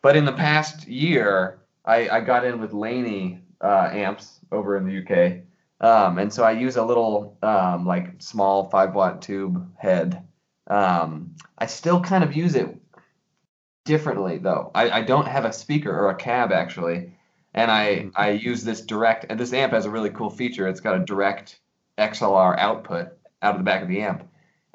but in the past year, I, I got in with Laney uh, amps over in the UK. Um, and so I use a little um, like small five watt tube head. Um, I still kind of use it differently though. I, I don't have a speaker or a cab actually, and I I use this direct. And this amp has a really cool feature. It's got a direct XLR output out of the back of the amp.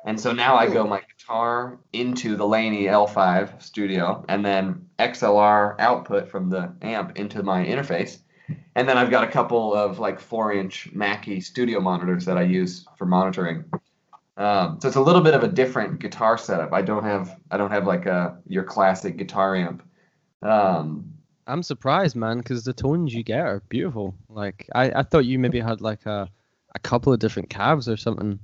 And so now I go my guitar into the Laney L5 studio and then XLR output from the amp into my interface. And then I've got a couple of like four inch Mackie studio monitors that I use for monitoring. Um, so it's a little bit of a different guitar setup. I don't have I don't have like a your classic guitar amp. Um, I'm surprised, man, because the tones you get are beautiful. Like I, I thought you maybe had like a, a couple of different cabs or something.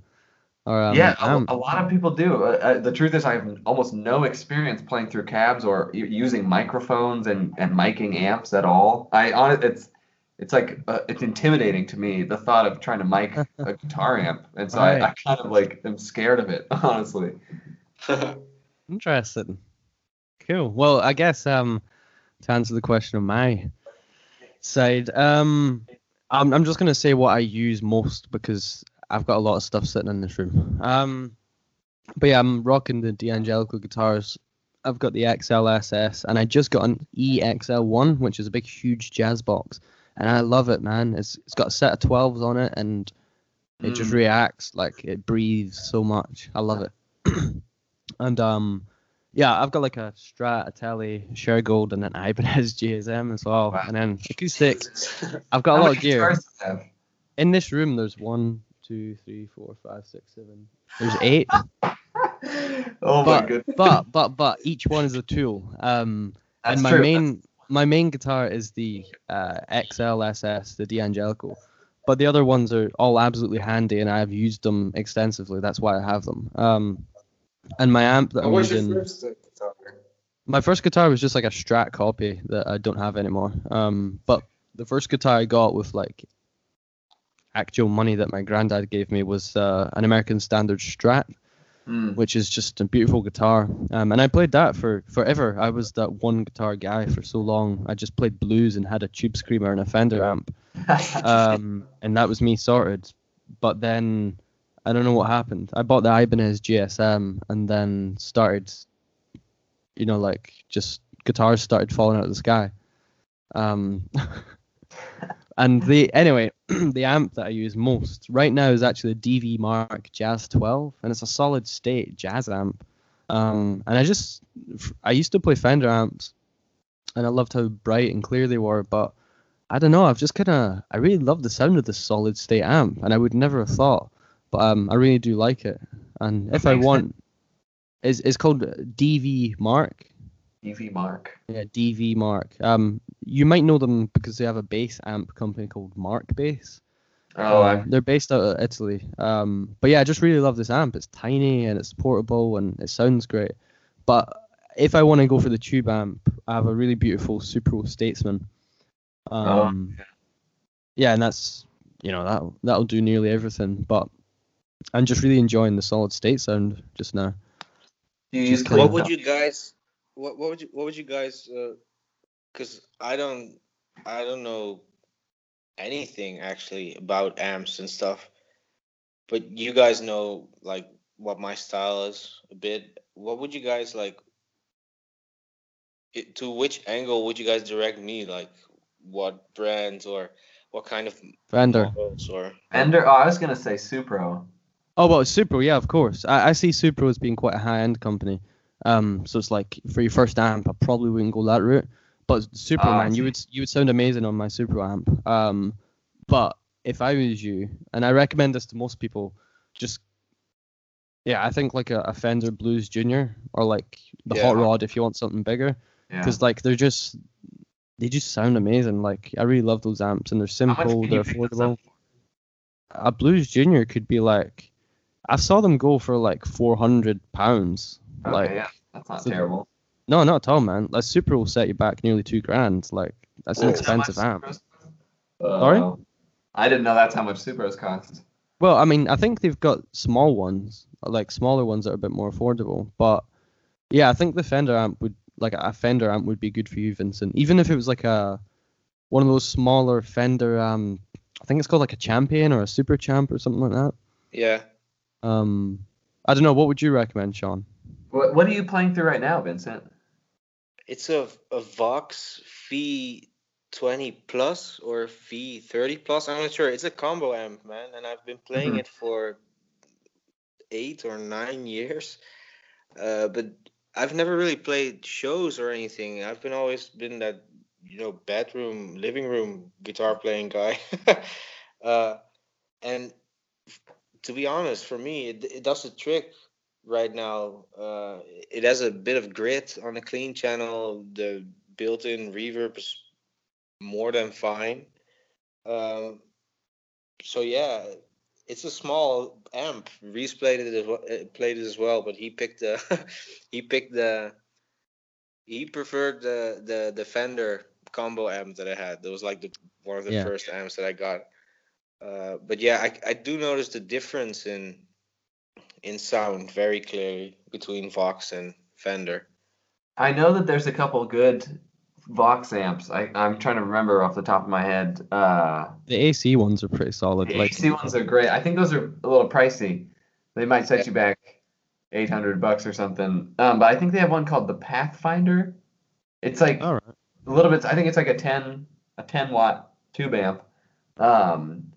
Or um, yeah, a, a lot of people do. Uh, uh, the truth is, I have almost no experience playing through cabs or using microphones and, and miking amps at all. I on it's it's like uh, it's intimidating to me the thought of trying to mic a guitar amp, and so I, I kind of like am scared of it, honestly. Interesting. Cool. Well, I guess um to answer the question on my side, um I'm I'm just gonna say what I use most because I've got a lot of stuff sitting in this room. Um but yeah, I'm rocking the D'Angelico guitars. I've got the XLSS and I just got an EXL1, which is a big huge jazz box. And I love it, man. It's it's got a set of 12s on it and it just Mm. reacts like it breathes so much. I love it. and um yeah, I've got like a Strat, a Tele, Shergold, and an Ibanez GSM as well. Wow. And then acoustic. I've got a lot of gear. guitars do you have? In this room, there's one, two, three, four, five, six, seven. There's eight. oh my but, goodness. but but but each one is a tool. Um, That's and my true. main my main guitar is the uh, XLSS, the D'Angelico. But the other ones are all absolutely handy, and I've used them extensively. That's why I have them. Um, and my amp that What I'm was your using, first guitar? my first guitar was just like a Strat copy that I don't have anymore. Um, but the first guitar I got with like actual money that my granddad gave me was uh, an American Standard Strat Mm. which is just a beautiful guitar. Um, and I played that for forever. I was that one guitar guy for so long. I just played blues and had a tube screamer and a Fender amp, um, and that was me sorted. But then I don't know what happened. I bought the Ibanez GSM and then started, you know, like just guitars started falling out of the sky. Um, and the anyway, the amp that I use most right now is actually a DV Mark Jazz 12, and it's a solid state jazz amp. Um, and I just I used to play Fender amps, and I loved how bright and clear they were, but I don't know. I've just kind of I really love the sound of the solid state amp, and I would never have thought, but um, I really do like it. And if I want, it's it's called DV Mark. EV Mark. Yeah, DV Mark. Um, you might know them because they have a bass amp company called Mark Bass. Oh, Um, they're based out of Italy. Um, but yeah, I just really love this amp. It's tiny and it's portable and it sounds great. But if I want to go for the tube amp, I have a really beautiful Supro Statesman. Oh, Um, yeah, and that's you know that that'll do nearly everything. But I'm just really enjoying the solid state sound just now. do you just What would you guys? What what would you what would you guys? Uh, because I don't I don't know anything actually about amps and stuff, but you guys know like what my style is a bit. What would you guys like? It, to which angle would you guys direct me? Like what brands or what kind of Fender. models or? Fender? Oh, I was gonna say Supro. Oh well, Supro, yeah, of course. I, I see Supro as being quite a high-end company. Um, so it's like for your first amp, I probably wouldn't go that route. But Superman, man, you would you would sound amazing on my Supro amp. Um, but if I was you, and I recommend this to most people, just yeah, I think like a, a Fender Blues Junior or like the Yeah. Hot Rod if you want something bigger, Yeah. because like they're just they just sound amazing. Like I really love those amps, and they're simple, they're you pick this affordable a Blues Junior could be like, I saw them go for like four hundred pounds. Okay, like, yeah, that's not so- terrible. no, not at all, man. A Supro will set you back nearly two grand. Like, that's an Is that expensive amp. Supros cost? Sorry? Uh, I didn't know that's how much Supros cost. Well, I mean, I think they've got small ones, like smaller ones that are a bit more affordable. But yeah, I think the Fender amp would, like a Fender amp, would be good for you, Vincent. Even if it was like a one of those smaller Fender, um, I think it's called like a Champion or a Super Champ or something like that. Yeah. Um, I don't know. What would you recommend, Sean? What What are you playing through right now, Vincent? It's a a Vox V20 plus or V30 plus. I'm not sure. It's a combo amp, man, and I've been playing Mhm. it for eight or nine years. Uh, but I've never really played shows or anything. I've been always been that you know bedroom, living room guitar playing guy. uh, and to be honest, for me, it, it does the trick right now. Uh, it has a bit of grit on the clean channel. The built-in reverb is more than fine. Um, so yeah, it's a small amp. Reese played it as well, uh, played it as well, but he picked the he picked the he preferred the the the Fender combo amp that I had. That was like the one of the Yeah. first amps that I got. Uh, but yeah, I I do notice the difference in in sound very clearly between Vox and Fender. I know that there's a couple good Vox amps. I, I'm trying to remember off the top of my head. Uh, The AC ones are pretty solid. the Like AC ones are great. I think those are a little pricey. They might set Yeah. you back 800 bucks or something. Um, but I think they have one called the Pathfinder. It's like all right. a little bit. I think it's like a 10 a 10 watt tube amp. Um,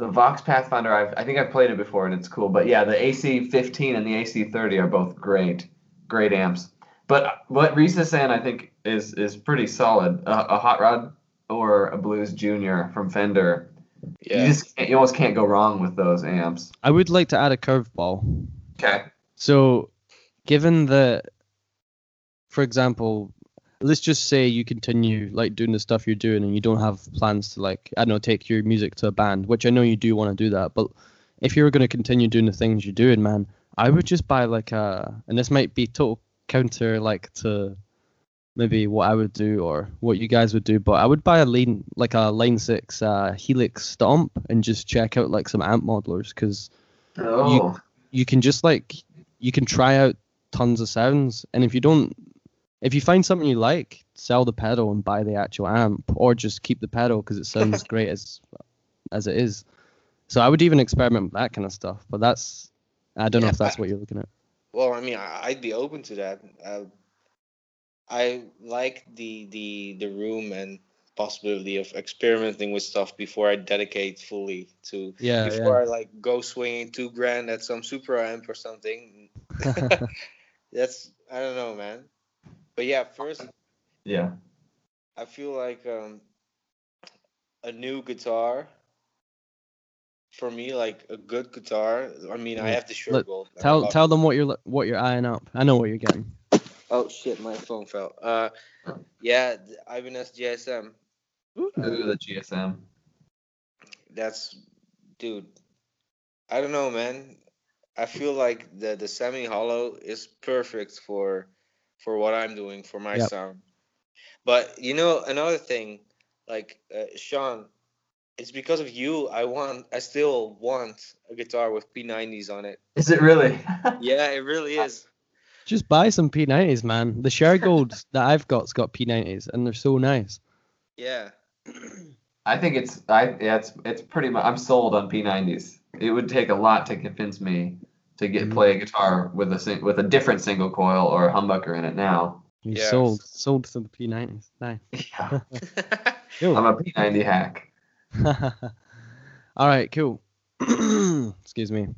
the Vox Pathfinder. I've, I think I've played it before and it's cool. But yeah, the AC 15 and the AC 30 are both great, great amps. But what Reese is saying, I think, is is pretty solid. Uh, a hot rod or a Blues Junior from Fender. Yeah. You just can't, you almost can't go wrong with those amps. I would like to add a curveball. Okay. So, given that, for example, let's just say you continue like doing the stuff you're doing and you don't have plans to like I don't know take your music to a band, which I know you do want to do that. But if you were going to continue doing the things you're doing, man, I would just buy like a, and this might be total counter like to maybe what I would do or what you guys would do, but I would buy a line like a Line Six uh, Helix Stomp and just check out like some amp modelers because Oh. you can just like you can try out tons of sounds and if you don't if you find something you like sell the pedal and buy the actual amp or just keep the pedal because it sounds great as as it is so i would even experiment with that kind of stuff but that's i don't know if that's I- what you're looking at Well, I mean, I- I'd be open to that. Uh, I like the the the room and possibility of experimenting with stuff before I dedicate fully to. yeah before I like go swinging two grand at some super amp or something. That's I don't know, man. But yeah, first Yeah. I feel like um, a new guitar. For me, like a good guitar. I mean, I have to Shure Let- Gold. Tell tell them what you're what you're eyeing up i know what you're getting Oh shit, my phone fell. Uh, yeah, the Ibanez GSM. Ooh, the GSM. That's, dude. I don't know, man. I feel like the the semi hollow is perfect for for what I'm doing for my Yep. sound. But you know another thing, like uh, Sean, it's because of you. I want. I still want a guitar with P90s on it. Is it really? Yeah, it really is. just buy some p90s man the share gold that i've got's got p90s and they're so nice Yeah. I think it's I yeah it's it's pretty much I'm sold on P90s. It would take a lot to convince me to get Mhm. play a guitar with a sing, with a different single coil or a humbucker in it now. you Yeah. sold sold to the p90s nice Yeah. Cool. I'm a P90 hack. All right, cool. Excuse me.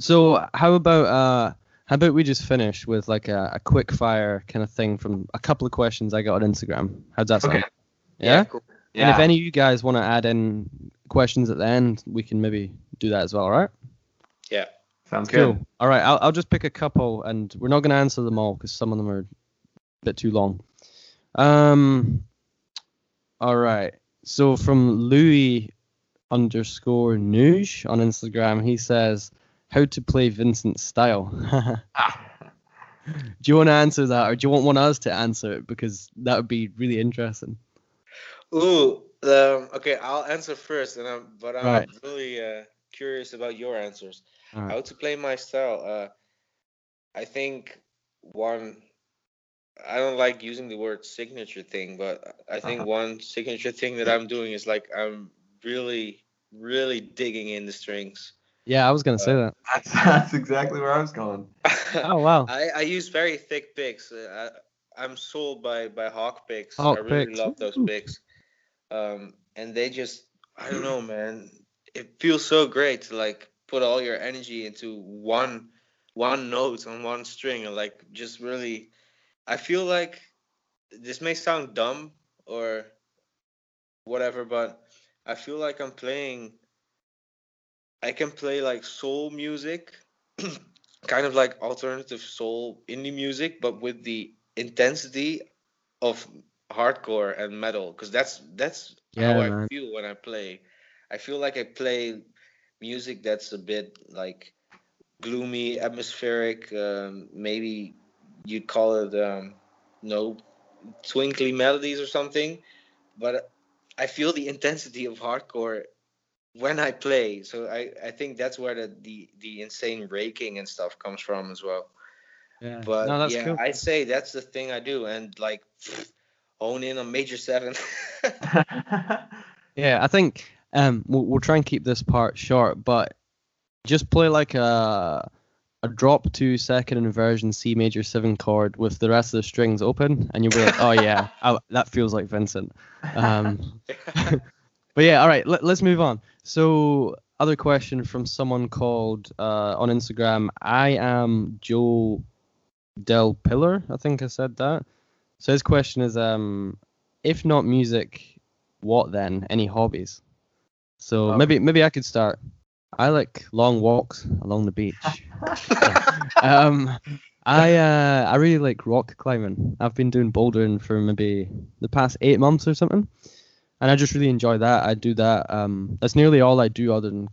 So how about uh how about we just finish with like a, a quick fire kind of thing from a couple of questions I got on Instagram. How's that sound? Okay. Yeah. cool. Yeah. And if any of you guys want to add in questions at the end, we can maybe do that as well. All right. Yeah. Sounds good. All right. I'll I'll just pick a couple, and we're not going to answer them all because some of them are a bit too long. Um. All right. So from Louis underscore Nuge on Instagram, he says, "How to play Vincent style." do you want to answer that, or do you want one of us to answer it because that would be really interesting? Ooh, um, okay, I'll answer first, and I'm, but I'm Right. really uh, curious about your answers. All right. How to play my style? Uh, I think one. I don't like using the word signature thing, but I think Uh-huh. one signature thing that I'm doing is like I'm really, really digging in the strings. Yeah, I was gonna say that. That's, that's exactly where I was going. Oh wow. I, I use very thick picks. Uh, I, I'm sold by by hawk picks. Hawk I really picks, love those ooh. picks. Um, and they just I don't know, man. It feels so great to like put all your energy into one one note on one string and like just really. I feel like this may sound dumb or whatever, but I feel like I'm playing. I can play like soul music kind of like alternative soul indie music, but with the intensity of hardcore and metal, because that's that's Yeah, how I feel when I play. I feel like I play music that's a bit like gloomy, atmospheric. Um, maybe you'd call it um, no twinkly melodies or something. But I feel the intensity of hardcore when I play. So I, I think that's where the, the, the insane raking and stuff comes from as well. Yeah. But no, that's yeah, cool. I'd say that's the thing I do, and like hone in on major seven. Yeah, I think um we'll, we'll try and keep this part short, but just play like a a drop two second inversion C major seven chord with the rest of the strings open, and you'll be like, oh yeah, I, that feels like Vincent. Um, but yeah, all right, let, let's move on. So, other question from someone called uh, on Instagram. I am Joe Del Pillar. I think I said that. So his question is, um, if not music, what then? Any hobbies? So Um, maybe maybe I could start. I like long walks along the beach. um, I uh, I really like rock climbing. I've been doing bouldering for maybe the past eight months or something, and I just really enjoy that. I do that. Um, that's nearly all I do other than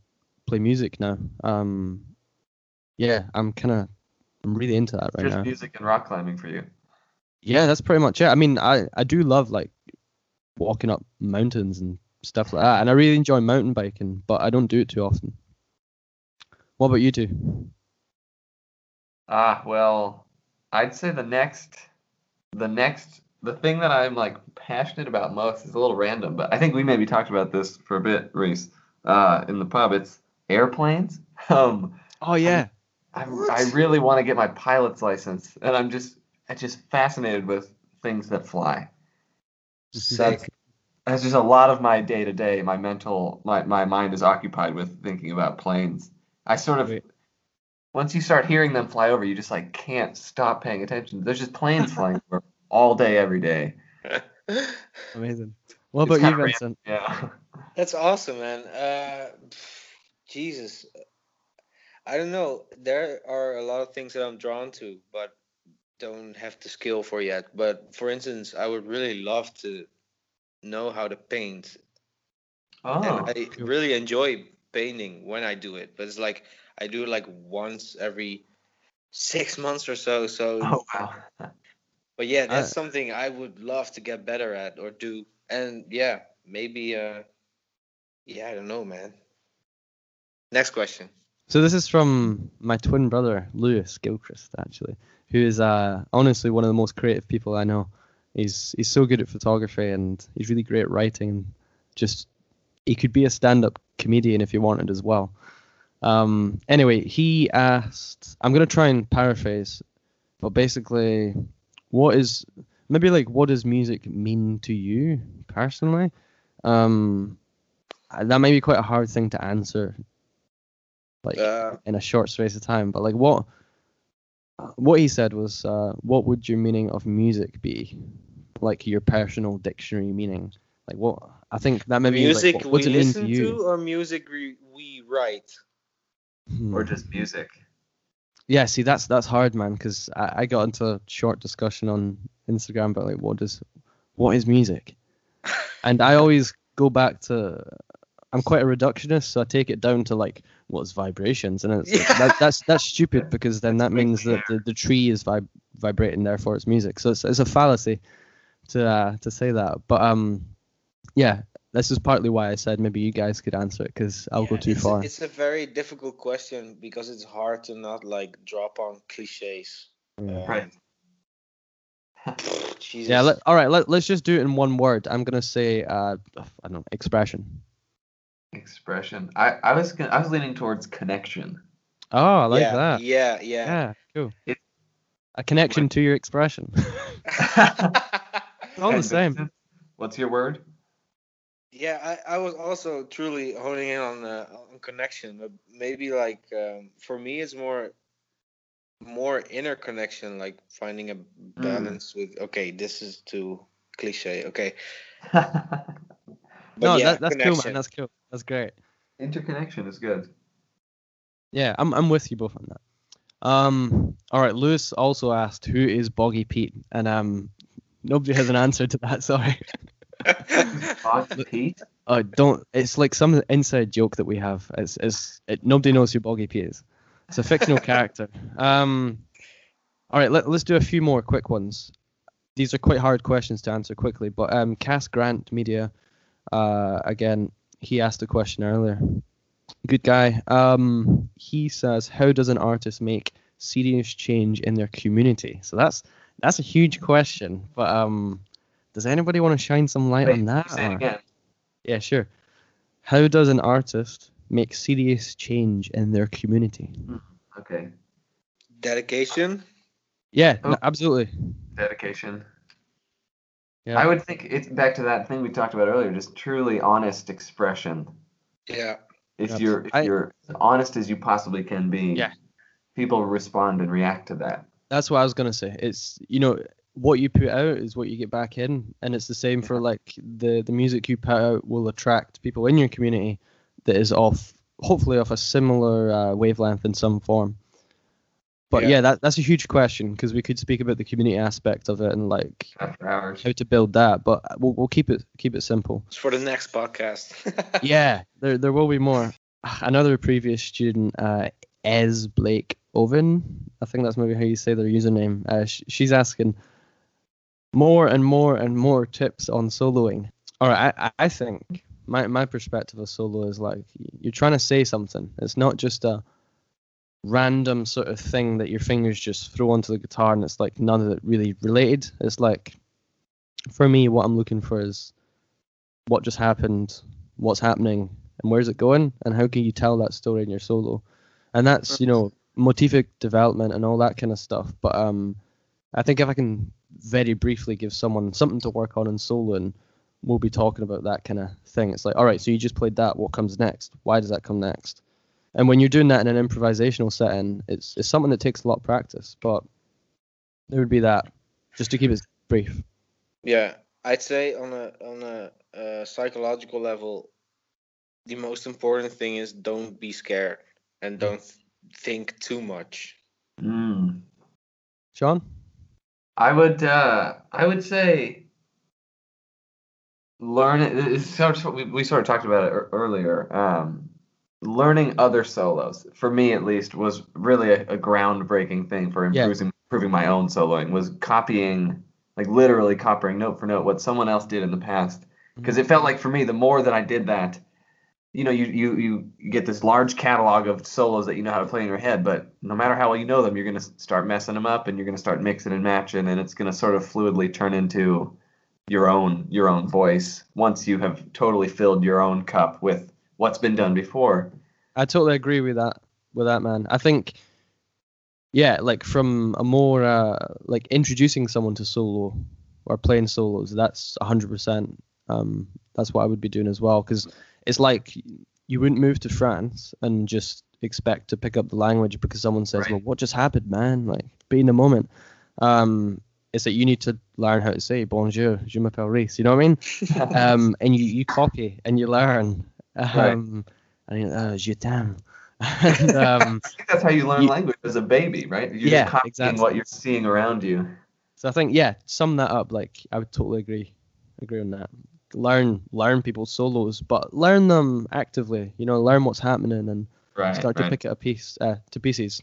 play music now. Um, yeah, I'm kind of I'm really into that right now. Just now. music and rock climbing for you. Yeah, that's pretty much it. I mean, I I do love like walking up mountains and stuff like that, and I really enjoy mountain biking, but I don't do it too often. What about you two? Ah, well, I'd say the next, the next, the thing that I'm like passionate about most is a little random, but I think we maybe talked about this for a bit, Reese, uh, in the pub. It's airplanes. Um, Oh yeah, I, I really want to get my pilot's license, and I'm just, I'm just fascinated with things that fly. That's, that's just a lot of my day to day. My mental, my, my mind is occupied with thinking about planes. I sort of, Wait. once you start hearing them fly over, you just like can't stop paying attention. There's just planes flying over all day, every day. amazing. What It's about you, kinda Vincent? Yeah. That's awesome, man. Uh, Jesus, I don't know. There are a lot of things that I'm drawn to, but don't have the skill for yet. But for instance, I would really love to know how to paint, Oh. and I really enjoy painting when I do it. But it's like I do it like once every six months or so. So, Oh wow. but yeah, that's I- something I would love to get better at or do. And yeah, maybe. Uh, yeah, I don't know, man. Next question. So this is from my twin brother, Lewis Gilchrist, actually, who is uh, honestly one of the most creative people I know. He's he's so good at photography and he's really great at writing. Just he could be a stand-up comedian if he wanted as well. Um, anyway, he asked. I'm gonna try and paraphrase, but basically, what is maybe like what does music mean to you personally? Um, that may be quite a hard thing to answer like Uh, in a short space of time. But like what what he said was, uh, what would your meaning of music be? Like your personal dictionary meaning. Like what I think that maybe music like, what, we what's it mean listen to you? or music we, we write? Hmm. Or just music. Yeah, see that's that's hard, man, because I, I got into a short discussion on Instagram about like what does what is music, and I always go back to I'm quite a reductionist, so I take it down to like what's vibrations, and it's Yeah. that, that's that's stupid because then that means that the, the tree is vib- vibrating, therefore it's music. So it's, it's a fallacy to uh, to say that, but um, yeah, this is partly why I said maybe you guys could answer it because I'll go too it's far. A, it's a very difficult question because it's hard to not like drop on cliches. Yeah. Uh, Right. Jesus. Yeah, let, all right, let, let's just do it in one word. I'm gonna say, uh, I don't know, expression. Expression. I, I was gonna, I was leaning towards connection. Oh, I like yeah, that. Yeah, yeah. Yeah, cool. It- a connection to your expression. All the same. What's your word? Yeah, I, I was also truly honing in on uh, on connection, but maybe like um, for me it's more more inner connection, like finding a balance with okay, this is too cliche, okay. But no, yeah, that, that's cool, man. That's cool. That's great. Interconnection is good. Yeah, I'm I'm with you both on that. Um, all right. Lewis also asked who is Boggy Pete, and um, nobody has an answer to that. Sorry. Boggy Pete? Oh, don't. It's like some inside joke that we have. It's, it's it, nobody knows who Boggy Pete is. It's a fictional character. Um, all right, let, let's do a few more quick ones. These are quite hard questions to answer quickly, but um, Cass Grant Media, uh, again, he asked a question earlier. Good guy. Um, he says, "How does an artist make serious change in their community?" So that's that's a huge question. But um, does anybody want to shine some light on that? Say it again. yeah, sure. How does an artist make serious change in their community? Okay. Dedication. Yeah, Oh. no, absolutely. Dedication. Yeah. I would think it's back to that thing we talked about earlier, just truly honest expression. Yeah. If Yep. you're if I- you're as honest as you possibly can be, Yeah. people respond and react to that. That's what I was gonna say. It's you know what you put out is what you get back in, and it's the same for like the the music you put out will attract people in your community that is off hopefully off a similar uh, wavelength in some form. But yeah, Yeah. that that's a huge question because we could speak about the community aspect of it and like hours. how to build that, but we'll we'll keep it keep it simple. It's for the next podcast. yeah, there there will be more. Another previous student, uh, Ez Blake Oven, I think that's maybe how you say their username. Uh, sh- she's asking more and more and more tips on soloing. All right, I, I- I think my my perspective of solo is like you're trying to say something. It's not just a random sort of thing that your fingers just throw onto the guitar and it's like none of it really related. It's like for me, what I'm looking for is what just happened, what's happening, and where's it going, and how can you tell that story in your solo? And that's you know motivic development and all that kind of stuff. But um, I think if I can very briefly give someone something to work on in solo, and we'll be talking about that kind of thing. It's like, all right, so you just played that. What comes next? Why does that come next? And when you're doing that in an improvisational setting, it's it's something that takes a lot of practice. But there would be that, just to keep it brief. yeah, I'd say on a on a uh, psychological level, the most important thing is don't be scared and don't th- think too much. Mm. Sean. I would uh, I would say learn it. It's sort of, we, we sort of talked about it earlier. Um, learning other solos, for me at least, was really a, a groundbreaking thing for Yeah. improving improving my own soloing. Was copying, like literally copying note for note, what someone else did in the past. Mm-hmm. Because it felt like for me, the more that I did that, you know, you, you you you get this large catalog of solos that you know how to play in your head, but no matter how well you know them, you're gonna start messing them up, and you're gonna start mixing and matching, and it's gonna sort of fluidly turn into your own your own voice once you have totally filled your own cup with what's been done before. I totally agree with that. With that, man. I think, yeah, like from a more uh, like introducing someone to solo or playing solos, that's hundred percent. Um, that's what I would be doing as well, because it's like you wouldn't move to France and just expect to pick up the language because someone says, Right. "Well, what just happened, man?" Like, be in the moment. Um, it's that you need to learn how to say "Bonjour, je m'appelle Reese." You know what I mean? um, and you, you copy and you learn. Um, and you, uh, je t'aime. and, um, I think that's how you learn You- language as a baby, right? You're Yeah, just copying exactly. what you're seeing around you. so I think, yeah, sum that up. Like, I would totally agree, agree on that. Learn, learn people's solos, but learn them actively. You know, learn what's happening and Right. start to right. pick it a piece uh, to pieces,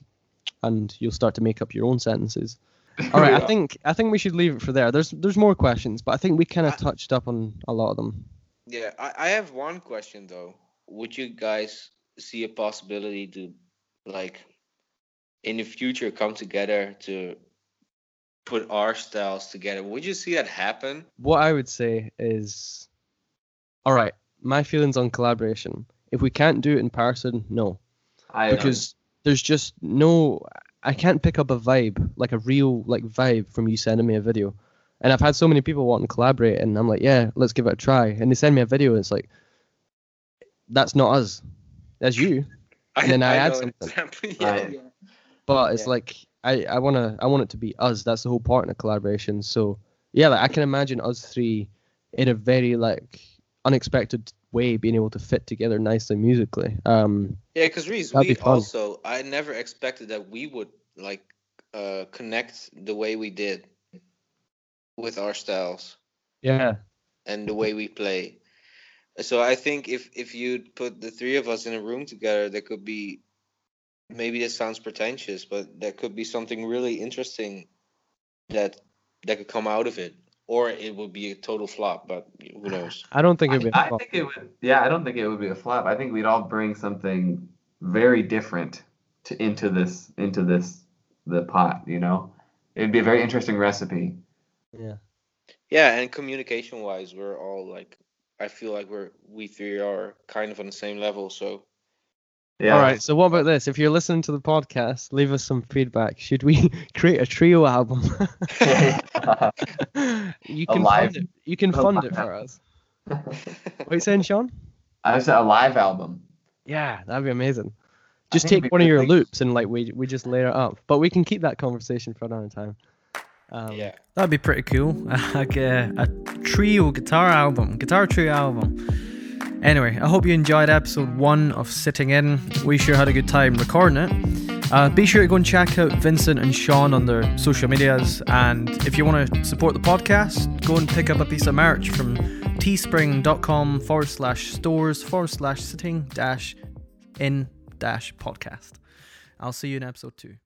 and you'll start to make up your own sentences. All right, I think I think we should leave it for there. There's there's more questions, but I think we kind of touched up on a lot of them. Yeah, I, I have one question though. Would you guys see a possibility to, like, in the future, come together to put our styles together? Would you see that happen? What I would say is, all right, my feelings on collaboration. If we can't do it in person, no, I because there's just no. I can't pick up a vibe like a real like vibe from you sending me a video. And I've had so many people want to collaborate, and I'm like, yeah, let's give it a try. And they send me a video, and it's like, that's not us, that's you. And then I add something. example, yeah, Right. yeah. But it's Yeah. like I I wanna I want it to be us. That's the whole part in a collaboration. So yeah, like I can imagine us three in a very like unexpected way being able to fit together nicely musically. Um, Yeah, because Reese, we be also I never expected that we would like uh connect the way we did with our styles yeah, and the way we play. So I think if if you'd put the three of us in a room together, there could be maybe this sounds pretentious, but there could be something really interesting that that could come out of it, or it would be a total flop. But who knows? I don't think it'd be. a I flop. think it would. Yeah, I don't think it would be a flop. I think we'd all bring something very different to into this into this the pot. You know, it'd be a very interesting recipe. Yeah. Yeah, and communication wise, we're all like, I feel like we're we three are kind of on the same level. So Yeah. All right. So what about this? If you're listening to the podcast, leave us some feedback. Should we create a trio album? you can live- fund it. You can fund it for us. What are you saying, Sean? I said a live album. Yeah, that'd be amazing. Just take one of your really- loops and like we we just layer it up. But we can keep that conversation for another time. Um, yeah, That'd be pretty cool. like a, a trio guitar album, guitar trio album. Anyway, I hope you enjoyed episode one of Sitting In. We sure had a good time recording it. Uh, be sure to go and check out Vincent and Sean on their social medias. And if you want to support the podcast, go and pick up a piece of merch from teespring.com forward slash stores forward slash sitting dash in dash podcast. I'll see you in episode two.